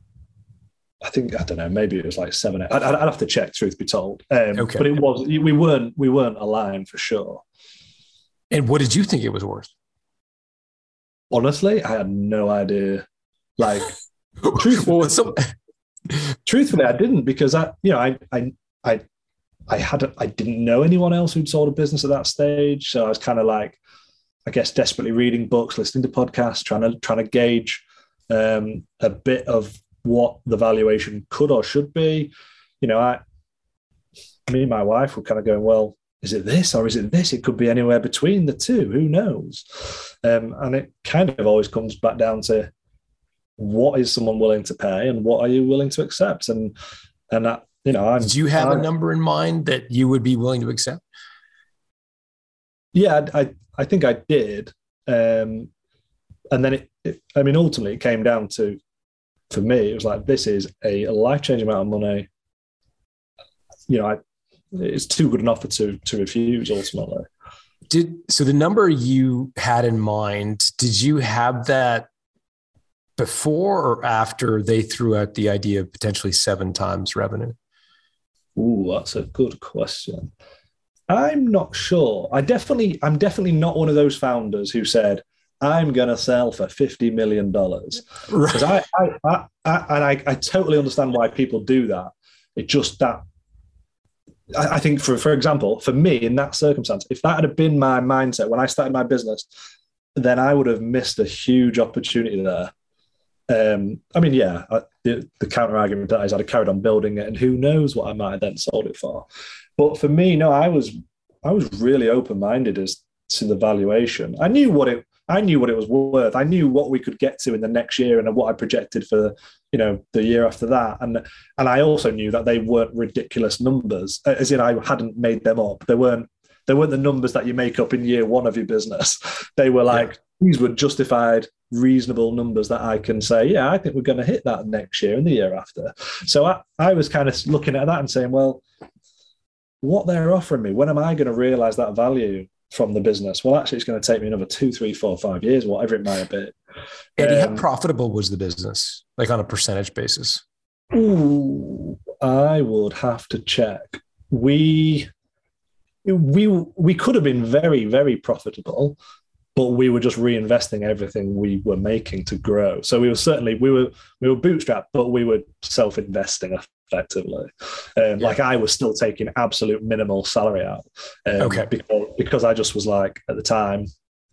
Speaker 2: I think I don't know. Maybe it was like seven. I'd, I'd have to check. Truth be told, um, okay. but it was we weren't we weren't aligned for sure.
Speaker 1: And what did you think it was worth?
Speaker 2: Honestly, I had no idea. Like, truthfully, some... truthfully, I didn't because I, you know, I, I, I I had I didn't know anyone else who'd sold a business at that stage, so I was kind of like, I guess, desperately reading books, listening to podcasts, trying to trying to gauge um, a bit of what the valuation could or should be. You know, I me and my wife were kind of going, well, is it this or is it this? It could be anywhere between the two. Who knows? Um, and it kind of always comes back down to what is someone willing to pay and what are you willing to accept? And and that you know, I'm,
Speaker 1: do you have a number in mind that you would be willing to accept?
Speaker 2: Yeah, I I think I did. Um, and then it, it, I mean, ultimately, it came down to for me, it was like this is a life changing amount of money. You know, I, it's too good an offer to to refuse. Ultimately,
Speaker 1: did so the number you had in mind? Did you have that before or after they threw out the idea of potentially seven times revenue?
Speaker 2: Ooh, that's a good question. I'm not sure. I definitely, I'm definitely not one of those founders who said, I'm going to sell for fifty million dollars. Right. I, I, I, I, and I, I totally understand why people do that. It just that I, I think, for for example, for me in that circumstance, if that had been my mindset when I started my business, then I would have missed a huge opportunity there. Um, I mean, yeah, the, the counter argument that is I'd have carried on building it, and who knows what I might have then sold it for. But for me, no, I was I was really open minded as to the valuation. I knew what it I knew what it was worth. I knew what we could get to in the next year and what I projected for you know the year after that. And and I also knew that they weren't ridiculous numbers, as in I hadn't made them up. They weren't they weren't the numbers that you make up in year one of your business. They were like yeah. these were justified, reasonable numbers that I can say, yeah, I think we're going to hit that next year and the year after. So I, I was kind of looking at that and saying, well, what they're offering me, when am I going to realize that value? from the business. Well, actually, it's going to take me another two, three, four, five years, whatever it might be.
Speaker 1: Eddie, um, how profitable was the business, like on a percentage basis?
Speaker 2: Ooh, I would have to check. We we we could have been very, very profitable, but we were just reinvesting everything we were making to grow. So we were certainly we were we were bootstrapped, but we were self-investing effectively. Um, yeah. Like I was still taking absolute minimal salary out. Um, okay. Because, because I just was like, at the time,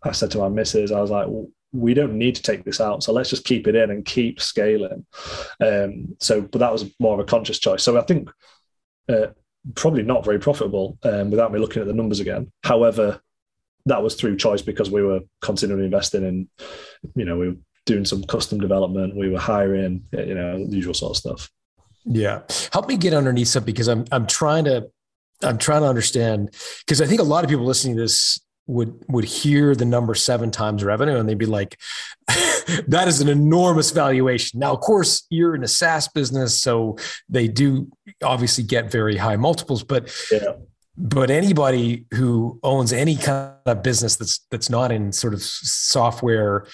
Speaker 2: I said to my missus, I was like, we don't need to take this out. So let's just keep it in and keep scaling. Um, so, but that was more of a conscious choice. So I think uh, probably not very profitable um, without me looking at the numbers again. However, that was through choice because we were continually investing in, you know, we were doing some custom development, we were hiring, you know, the usual sort of stuff.
Speaker 1: Yeah. Help me get underneath something because I'm I'm trying to I'm trying to understand because I think a lot of people listening to this would would hear the number seven times revenue and they'd be like, that is an enormous valuation. Now, of course, you're in a SaaS business, so they do obviously get very high multiples, but yeah but anybody who owns any kind of business that's that's not in sort of software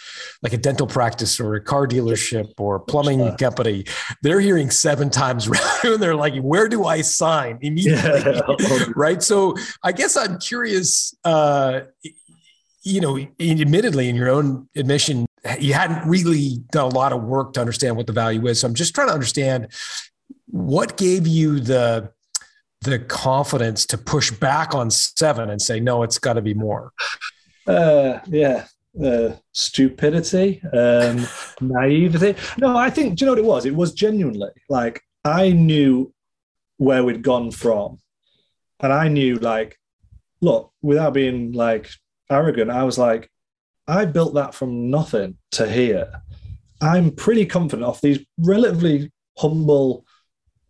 Speaker 1: like a dental practice or a car dealership or plumbing company they're hearing seven times revenue and they're like where do i sign immediately? Yeah. right? So i guess i'm curious uh, you know admittedly in your own admission you hadn't really done a lot of work to understand what the value is. So i'm just trying to understand what gave you the the confidence to push back on seven and say, no, it's got to be more?
Speaker 2: Uh, yeah. Uh, stupidity, um, naivety. No, I think, do you know what it was? It was genuinely like I knew where we'd gone from. And I knew, like, look, without being like arrogant, I was like, I built that from nothing to here. I'm pretty confident off these relatively humble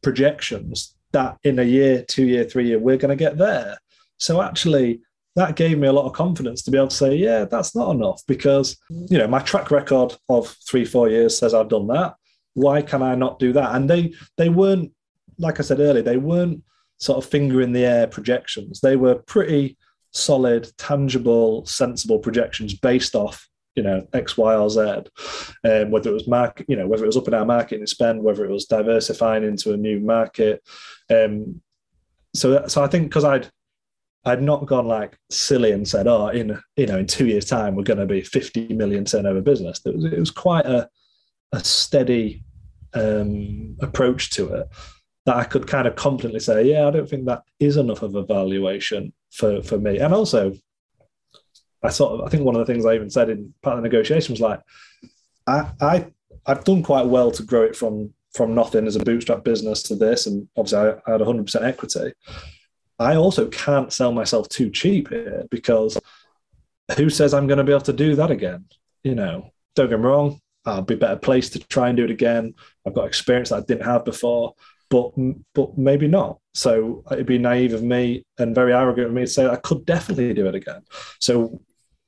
Speaker 2: projections that in a year, two year, three year, we're going to get there. So actually, that gave me a lot of confidence to be able to say, yeah, that's not enough because, you know, my track record of three, four years says I've done that. Why can I not do that? And they they weren't, like I said earlier, they weren't sort of finger in the air projections. They were pretty solid, tangible, sensible projections based off you know X, Y, or Z. Um, whether it was market, you know, whether it was up in our marketing spend, whether it was diversifying into a new market. Um, so, so I think because I'd I'd not gone like silly and said, oh, in you know, in two years' time we're going to be 50 million turnover business. It was it was quite a a steady um, approach to it that I could kind of confidently say, yeah, I don't think that is enough of a valuation for for me. And also, I sort of I think one of the things I even said in part of the negotiation was like I I I've done quite well to grow it from from nothing as a bootstrap business to this, and obviously I, I had 100% equity. I also can't sell myself too cheap here because who says I'm going to be able to do that again? You know, don't get me wrong, I'll be better placed to try and do it again. I've got experience that I didn't have before, but but maybe not. So it'd be naive of me and very arrogant of me to say I could definitely do it again. So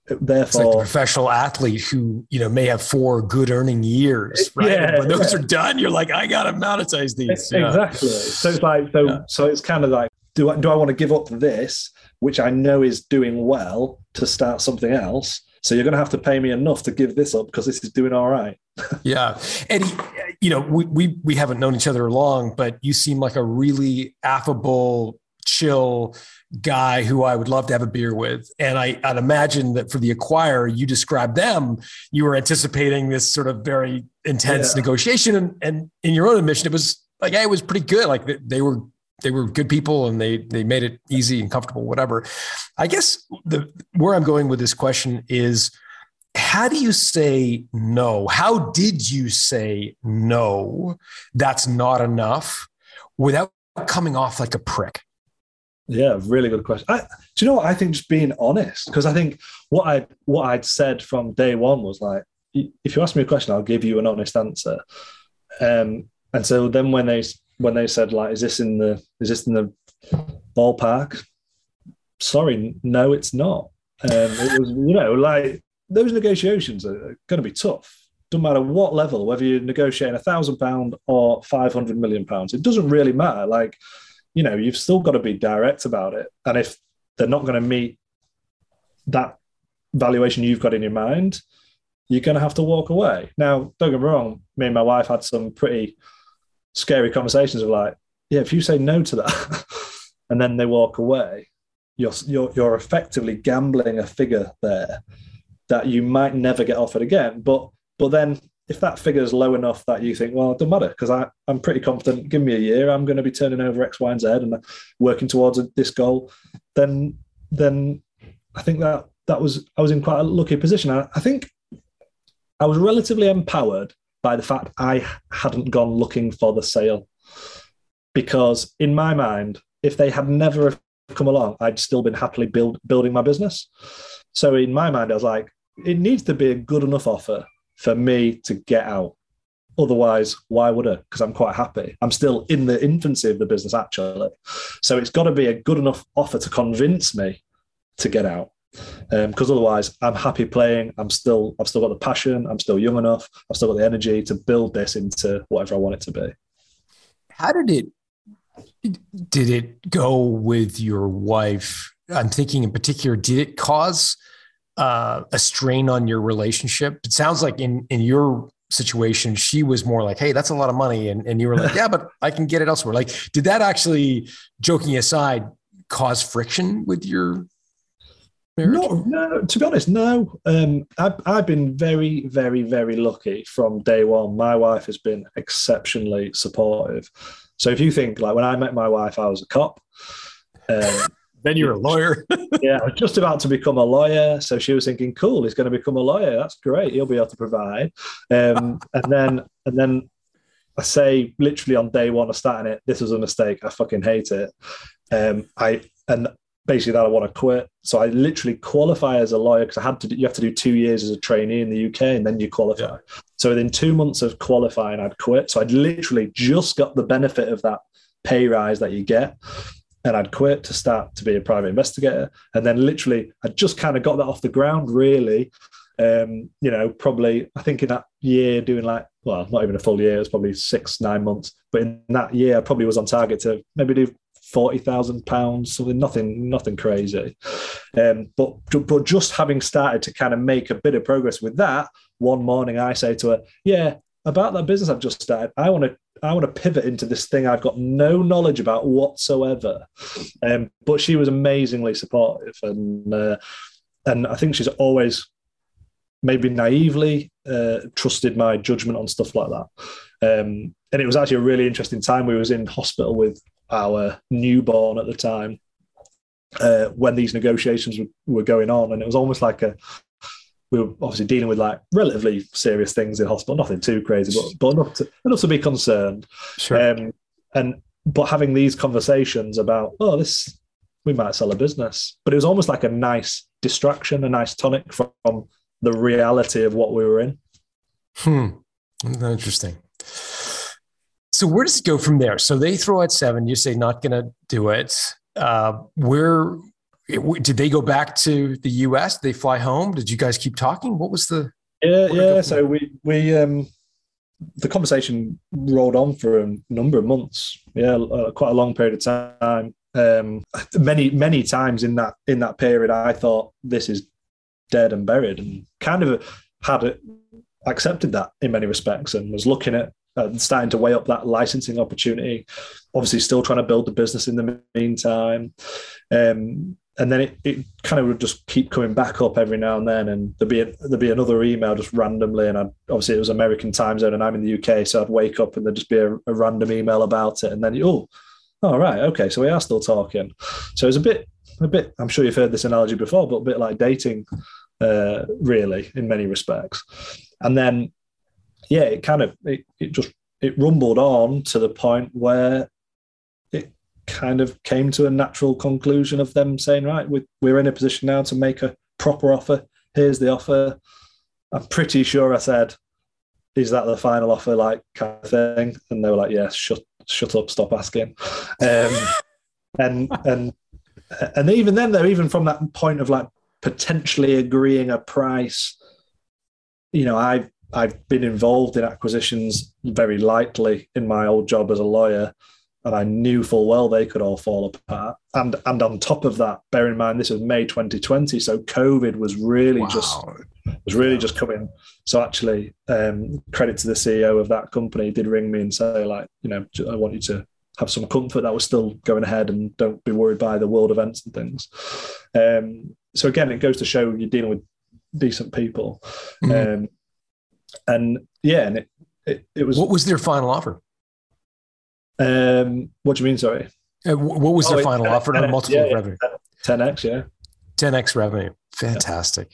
Speaker 2: therefore, it's like
Speaker 1: the professional athlete who you know may have four good earning years, right? Yeah, when those yeah. are done, you're like, I got to monetize these.
Speaker 2: Yeah. Exactly. So it's like so yeah. so it's kind of like do I, do I want to give up this, which I know is doing well, to start something else? So you're going to have to pay me enough to give this up because this is doing all right.
Speaker 1: yeah, Eddie, you know we we we haven't known each other long, but you seem like a really affable, chill guy who I would love to have a beer with. And I, would imagine that for the acquirer, you described them, you were anticipating this sort of very intense yeah. negotiation. And, and in your own admission, it was like, hey, it was pretty good. Like they were they were good people and they they made it easy and comfortable whatever. I guess the where i'm going with this question is how do you say no? How did you say no? That's not enough without coming off like a prick.
Speaker 2: Yeah really good question. I, do you know what? I think just being honest because i think what i what i'd said from day one was like if you ask me a question i'll give you an honest answer. Um, and so then when they when they said like, "Is this in the is this in the ballpark?" Sorry, no, it's not. Um, it was you know like those negotiations are going to be tough. Doesn't matter what level, whether you're negotiating a thousand pound or five hundred million pounds, it doesn't really matter. Like you know, you've still got to be direct about it. And if they're not going to meet that valuation you've got in your mind, you're going to have to walk away. Now, don't get me wrong, me and my wife had some pretty scary conversations of like, yeah, if you say no to that and then they walk away, you're, you're, you're effectively gambling a figure there that you might never get offered again. But, but then if that figure is low enough that you think, well, it doesn't matter because I'm pretty confident, give me a year, I'm going to be turning over X, Y, and Z and working towards this goal, then, then I think that that was, I was in quite a lucky position. I, I think I was relatively empowered by the fact I hadn't gone looking for the sale. Because in my mind, if they had never come along, I'd still been happily build, building my business. So in my mind, I was like, it needs to be a good enough offer for me to get out. Otherwise, why would I? Because I'm quite happy. I'm still in the infancy of the business, actually. So it's got to be a good enough offer to convince me to get out because um, otherwise I'm happy playing. I'm still I've still got the passion. I'm still young enough. I've still got the energy to build this into whatever I want it to be.
Speaker 1: How did it did it go with your wife? I'm thinking in particular, did it cause uh, a strain on your relationship? It sounds like in in your situation, she was more like, "Hey, that's a lot of money," and and you were like, "Yeah, but I can get it elsewhere." Like, did that actually, joking aside, cause friction with your
Speaker 2: no, no. To be honest, no. Um, I've, I've been very, very, very lucky from day one. My wife has been exceptionally supportive. So if you think like when I met my wife, I was a cop.
Speaker 1: Um, then you're a lawyer.
Speaker 2: yeah, I was just about to become a lawyer. So she was thinking, cool, he's going to become a lawyer. That's great. He'll be able to provide. Um, and then, and then I say literally on day one of starting it, this was a mistake. I fucking hate it. Um, I and basically that I want to quit. So I literally qualify as a lawyer because I had to. Do, you have to do two years as a trainee in the UK, and then you qualify. Yeah. So within two months of qualifying, I'd quit. So I'd literally just got the benefit of that pay rise that you get. And I'd quit to start to be a private investigator. And then literally, I just kind of got that off the ground, really. Um, you know, probably, I think in that year doing like, well, not even a full year, it was probably six, nine months. But in that year, I probably was on target to maybe do forty thousand pounds, something nothing, nothing crazy. Um, but but just having started to kind of make a bit of progress with that, one morning I say to her, "Yeah, about that business I've just started, I want to I want to pivot into this thing I've got no knowledge about whatsoever." Um, but she was amazingly supportive, and uh, and I think she's always maybe naively uh, trusted my judgment on stuff like that. Um, and it was actually a really interesting time. We was in hospital with our newborn at the time uh, when these negotiations were, were going on, and it was almost like a we were obviously dealing with like relatively serious things in hospital, nothing too crazy, but but enough to enough to be concerned. Sure. Um, and but having these conversations about oh this we might sell a business. But it was almost like a nice distraction, a nice tonic from the reality of what we were in.
Speaker 1: Hmm. Interesting. So where does it go from there? So they throw out seven. You say not going to do it. Uh, where did they go back to the U.S.? Did they fly home? Did you guys keep talking? What was the?
Speaker 2: Yeah, yeah. So we we um, the conversation rolled on for a number of months. Yeah, uh, quite a long period of time. Um, many many times in that in that period, I thought this is dead and buried, and kind of had it, accepted that in many respects, and was looking at uh, starting to weigh up that licensing opportunity. Obviously, still trying to build the business in the meantime. Um, and then it, it kind of would just keep coming back up every now and then, and there'd be a, there'd be another email just randomly, and I'd, obviously it was American time zone, and I'm in the UK, so I'd wake up and there'd just be a, a random email about it, and then oh, all oh, right, okay, so we are still talking. So it's a bit, a bit. I'm sure you've heard this analogy before, but a bit like dating, uh, really, in many respects. And then, yeah, it kind of it, it just it rumbled on to the point where it kind of came to a natural conclusion of them saying, right, we're in a position now to make a proper offer. Here's the offer. I'm pretty sure I said, is that the final offer, like kind of thing? And they were like, yes, shut, shut up, stop asking. Um, and, and, and even then, though, even from that point of like potentially agreeing a price, you know, I've, I've been involved in acquisitions very lightly in my old job as a lawyer and I knew full well they could all fall apart. And and on top of that, bear in mind this was May 2020, so COVID was really wow. just was really just coming. So actually, um, credit to the CEO of that company did ring me and say like, you know, I want you to have some comfort that was still going ahead and don't be worried by the world events and things. Um, so again, it goes to show you're dealing with decent people. Mm-hmm. Um, and yeah, and it, it, it was.
Speaker 1: What was their final offer?
Speaker 2: Um, what do you mean? Sorry.
Speaker 1: Uh, what was oh, their final 10, offer on multiple yeah, revenue?
Speaker 2: Ten x, yeah.
Speaker 1: Ten x revenue. Fantastic.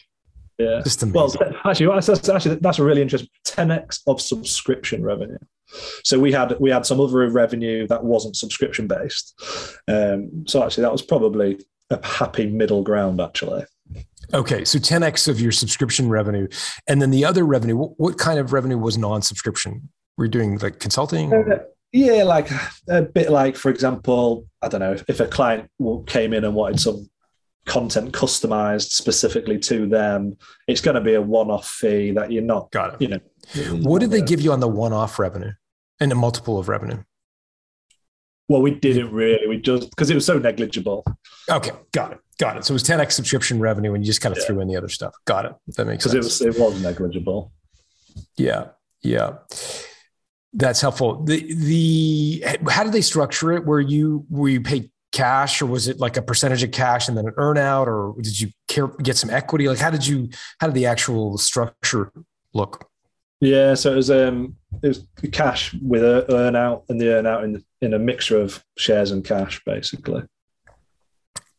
Speaker 2: Yeah. Just amazing. Well, actually, that's, actually that's a really interesting. Ten x of subscription revenue. So we had we had some other revenue that wasn't subscription based. Um, so actually, that was probably a happy middle ground. Actually.
Speaker 1: Okay, so 10x of your subscription revenue, and then the other revenue. What, what kind of revenue was non-subscription? Were you doing like consulting?
Speaker 2: Uh, yeah, like a bit like, for example, I don't know, if a client came in and wanted some content customized specifically to them, it's going to be a one-off fee that you're not.
Speaker 1: Got it.
Speaker 2: You know.
Speaker 1: What did they give you on the one-off revenue and a multiple of revenue?
Speaker 2: Well, we didn't really. We just because it was so negligible.
Speaker 1: Okay, got it, got it. So it was 10x subscription revenue, and you just kind of yeah. threw in the other stuff. Got it. That makes sense.
Speaker 2: Because it was it was negligible.
Speaker 1: Yeah, yeah. That's helpful. The the how did they structure it? Were you were you paid cash or was it like a percentage of cash and then an earnout or did you care, get some equity? Like how did you how did the actual structure look?
Speaker 2: Yeah, so it was um it was cash with a earnout and the earnout in in a mixture of shares and cash basically.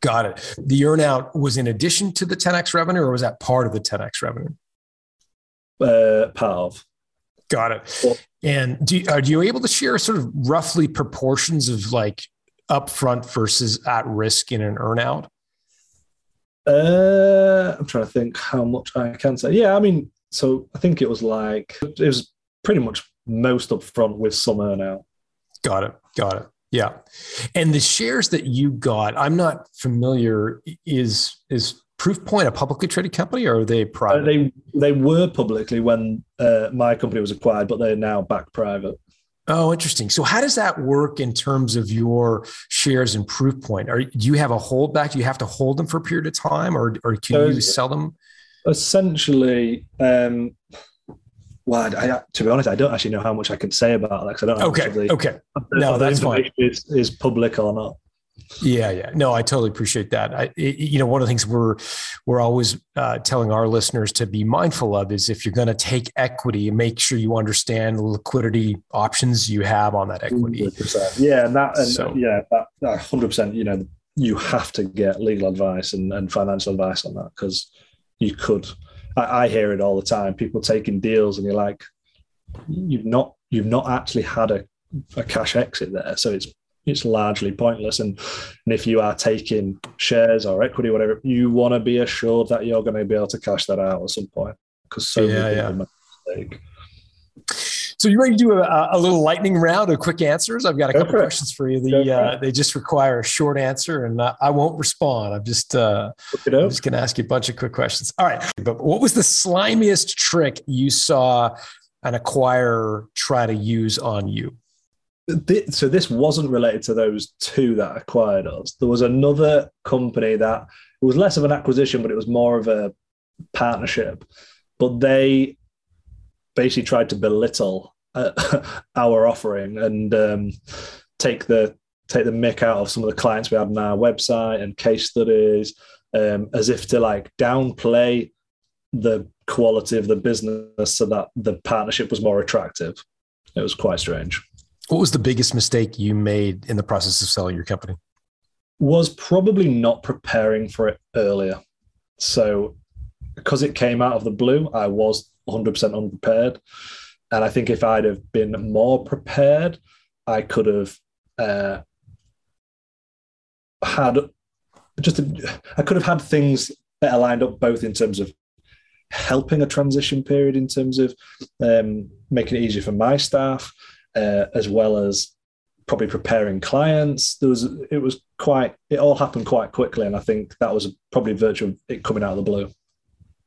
Speaker 1: Got it. The earnout was in addition to the 10x revenue or was that part of the 10x revenue?
Speaker 2: Uh, part of.
Speaker 1: Got it. And do you, are you able to share sort of roughly proportions of like upfront versus at risk in an earnout?
Speaker 2: Uh, I'm trying to think how much I can say. Yeah, I mean, so I think it was like it was pretty much most upfront with some earnout.
Speaker 1: Got it. Got it. Yeah. And the shares that you got, I'm not familiar. Is is Proofpoint a publicly traded company or are they private? Uh,
Speaker 2: they they were publicly when uh, my company was acquired, but they're now back private.
Speaker 1: Oh, interesting. So, how does that work in terms of your shares in Proofpoint? Are do you have a holdback? Do you have to hold them for a period of time, or or can so you sell them?
Speaker 2: Essentially, um, well, I, to be honest, I don't actually know how much I can say about that because I don't know.
Speaker 1: Okay. The, okay. No, that's fine.
Speaker 2: Is, is public or not?
Speaker 1: Yeah, yeah. No, I totally appreciate that. I, it, you know, one of the things we're we're always uh, telling our listeners to be mindful of is if you're going to take equity, make sure you understand the liquidity options you have on that equity.
Speaker 2: 100%. Yeah, and that, and so, yeah, that hundred percent. You know, you have to get legal advice and, and financial advice on that because you could. I, I hear it all the time. People taking deals, and you're like, you've not you've not actually had a, a cash exit there, so it's it's largely pointless. And, and if you are taking shares or equity, whatever, you want to be assured that you're going to be able to cash that out at some point because so yeah, many people yeah. make
Speaker 1: so you ready to do a, a, little lightning round of quick answers? I've got a couple questions for you. The, uh, they just require a short answer, and I, I won't respond. I'm just uh, I'm just going to ask you a bunch of quick questions. All right, but what was the slimiest trick you saw an acquirer try to use on you?
Speaker 2: So this wasn't related to those two that acquired us. There was another company that was less of an acquisition, but it was more of a partnership. But they basically tried to belittle uh, our offering and um, take the take the mick out of some of the clients we had on our website and case studies, um, as if to like downplay the quality of the business so that the partnership was more attractive. It was quite strange.
Speaker 1: What was the biggest mistake you made in the process of selling your company?
Speaker 2: Was probably not preparing for it earlier. So, because it came out of the blue, I was 100% unprepared. And I think if I'd have been more prepared, I could have uh, had just a, I could have had things better lined up, both in terms of helping a transition period, in terms of um, making it easier for my staff, uh, as well as probably preparing clients. There was it was quite it all happened quite quickly, and I think that was probably virtual it coming out of the blue.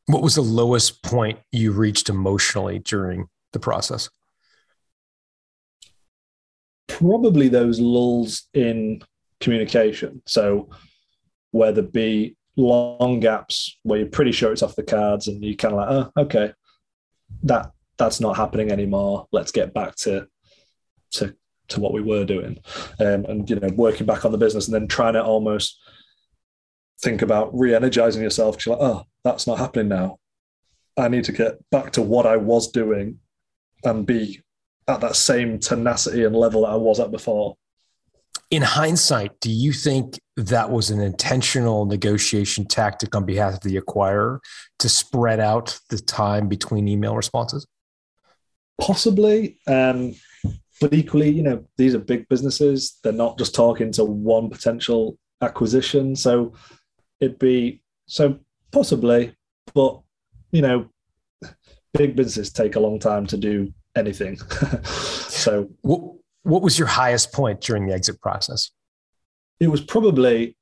Speaker 1: What was the lowest point you reached emotionally during the process?
Speaker 2: Probably those lulls in communication. So, whether be long gaps where you're pretty sure it's off the cards and you kind of like, oh, okay, that that's not happening anymore. Let's get back to to to what we were doing, um, and you know, working back on the business, and then trying to almost think about re-energizing yourself. Because you're like, oh, that's not happening now. I need to get back to what I was doing and be at that same tenacity and level that I was at before.
Speaker 1: In hindsight, do you think that was an intentional negotiation tactic on behalf of the acquirer to spread out the time between email responses?
Speaker 2: Possibly. Um, but equally, you know, these are big businesses. They're not just talking to one potential acquisition. So it'd be so possibly, but you know, big businesses take a long time to do anything. so,
Speaker 1: what, what was your highest point during the exit process?
Speaker 2: It was probably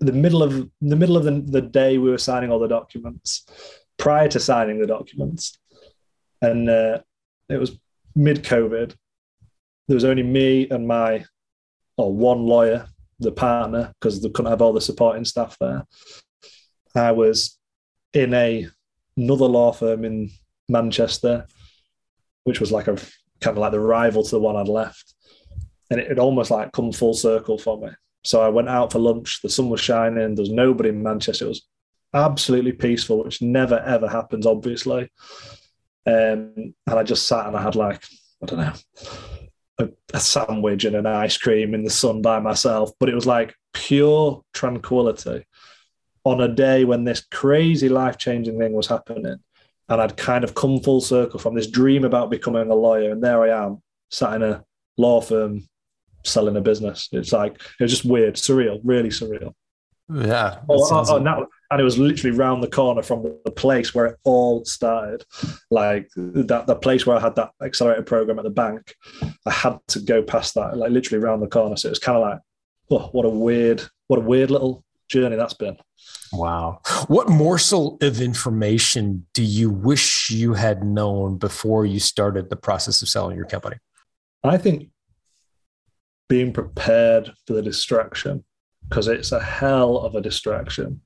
Speaker 2: the middle of the middle of the, the day we were signing all the documents. Prior to signing the documents, and uh, it was mid COVID. There was only me and my, or one lawyer, the partner, because they couldn't have all the supporting staff there. I was in a another law firm in Manchester, which was like a kind of like the rival to the one I'd left. And it had almost like come full circle for me. So I went out for lunch. The sun was shining. There was nobody in Manchester. It was absolutely peaceful, which never ever happens, obviously. Um, and I just sat and I had like I don't know a, a sandwich and an ice cream in the sun by myself. But it was like pure tranquility on a day when this crazy life changing thing was happening. And I'd kind of come full circle from this dream about becoming a lawyer. And there I am, sat in a law firm selling a business. It's like, it was just weird, surreal, really surreal.
Speaker 1: Yeah.
Speaker 2: Oh, oh, oh, oh, now, and it was literally round the corner from the place where it all started. Like that, the place where I had that accelerated program at the bank, I had to go past that, like literally round the corner. So it was kind of like, oh, what a weird, what a weird little journey that's been.
Speaker 1: Wow. What morsel of information do you wish you had known before you started the process of selling your company?
Speaker 2: I think being prepared for the distraction, because it's a hell of a distraction.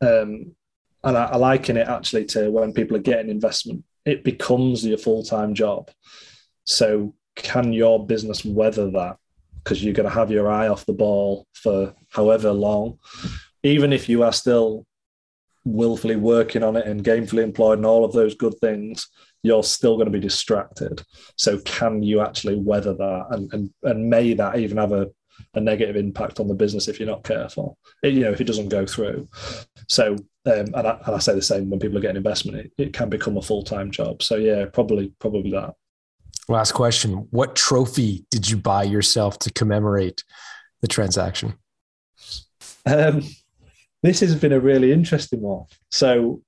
Speaker 2: Um, and I, I liken it actually to when people are getting investment, it becomes your full time job. So, can your business weather that? Because you're going to have your eye off the ball for however long even if you are still willfully working on it and gainfully employed and all of those good things, you're still going to be distracted. So can you actually weather that and and, and may that even have a, a negative impact on the business if you're not careful? It, you know, if it doesn't go through. So um, and, I, and I say the same when people are getting investment, it, it can become a full time job. So yeah, probably probably that.
Speaker 1: Last question. What trophy did you buy yourself to commemorate the transaction?
Speaker 2: Um, this has been a really interesting one. So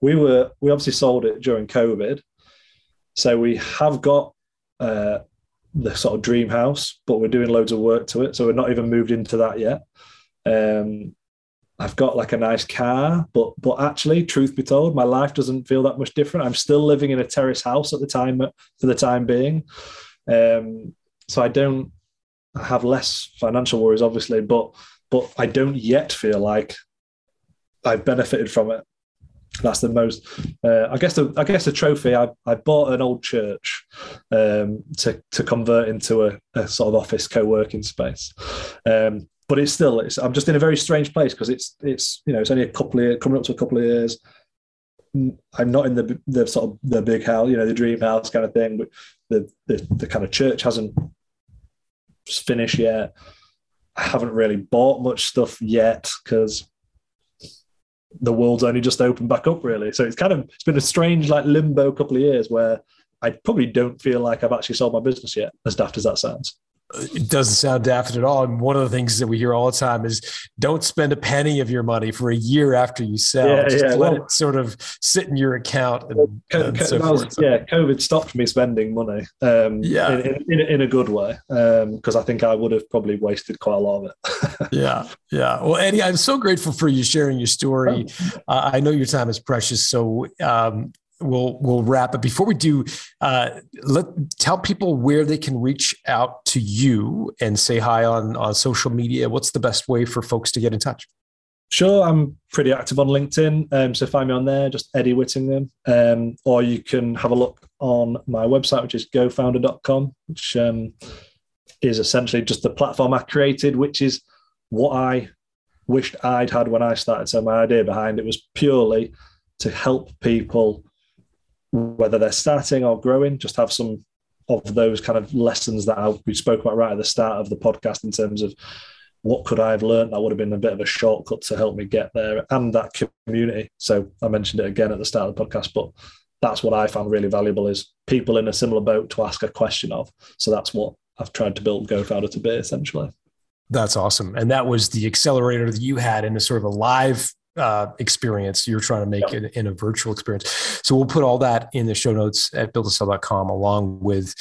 Speaker 2: we were we obviously sold it during COVID. So we have got uh, the sort of dream house, but we're doing loads of work to it. So we're not even moved into that yet. Um, I've got like a nice car, but but actually, truth be told, my life doesn't feel that much different. I'm still living in a terrace house at the time for the time being. Um, so I don't have less financial worries, obviously, but but I don't yet feel like I've benefited from it. That's the most. Uh, I guess the I guess the trophy. I, I bought an old church um, to to convert into a, a sort of office co working space. Um, but it's still it's, I'm just in a very strange place because it's it's you know it's only a couple of years, coming up to a couple of years. I'm not in the the sort of the big house, you know, the dream house kind of thing. But the the, the kind of church hasn't finished yet. I haven't really bought much stuff yet because the world's only just opened back up, really. So it's kind of it's been a strange like limbo couple of years where I probably don't feel like I've actually sold my business yet, as daft as that sounds
Speaker 1: it doesn't sound daft at all. And one of the things that we hear all the time is don't spend a penny of your money for a year after you sell. Yeah, Just yeah. let it sort of sit in your account. And,
Speaker 2: co- and so was, yeah, COVID stopped me spending money. Um, yeah, in, in, in, a good way because um, I think I would have probably wasted quite a lot of
Speaker 1: it. yeah, yeah. Well, Eddie, I'm so grateful for you sharing your story. Oh. Uh, I know your time is precious, so um, we'll we'll wrap. But before we do, uh, let tell people where they can reach out to you and say hi on on social media. What's the best way for folks to get in touch?
Speaker 2: Sure, I'm pretty active on LinkedIn, um, so find me on there, just Eddie Whittingham, um, or you can have a look on my website, which is gofounder.com, which um, is essentially just the platform I created, which is what I wished I'd had when I started. So my idea behind it was purely to help people whether they're starting or growing, just have some of those kind of lessons that I, we spoke about right at the start of the podcast in terms of what could I have learned that would have been a bit of a shortcut to help me get there and that community. So I mentioned it again at the start of the podcast, but that's what I found really valuable is people in a similar boat to ask a question of. So that's what I've tried to build GoFounder to be essentially.
Speaker 1: That's awesome. And that was the accelerator that you had in a sort of a live uh, experience you're trying to make yep. it in a virtual experience. So we'll put all that in the show notes at builttosell.com along with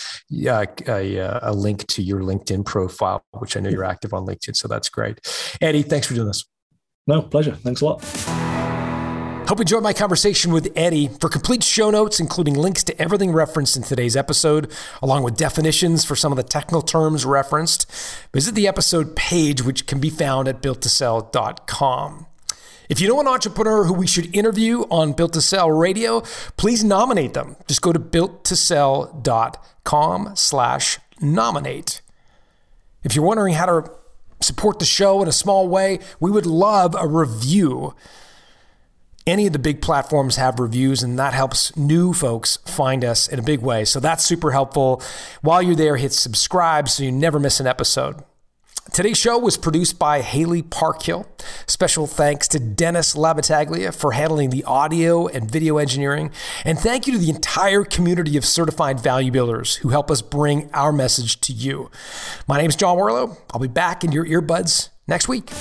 Speaker 1: uh, a, a, link to your LinkedIn profile, which I know you're active on LinkedIn. So that's great. Eddie, thanks for doing this.
Speaker 2: No, pleasure. Thanks a lot.
Speaker 1: Hope you enjoyed my conversation with Eddie. For complete show notes, including links to everything referenced in today's episode, along with definitions for some of the technical terms referenced, visit the episode page, which can be found at builttosell.com. If you know an entrepreneur who we should interview on Built to Sell Radio, please nominate them. Just go to builttosell.com slash nominate. If you're wondering how to support the show in a small way, we would love a review. Any of the big platforms have reviews, and that helps new folks find us in a big way. So that's super helpful. While you're there, hit subscribe so you never miss an episode. Today's show was produced by Haley Parkhill. Special thanks to Dennis Labataglia for handling the audio and video engineering. And thank you to the entire community of certified value builders who help us bring our message to you. My name is John Warrillow. I'll be back in your earbuds next week.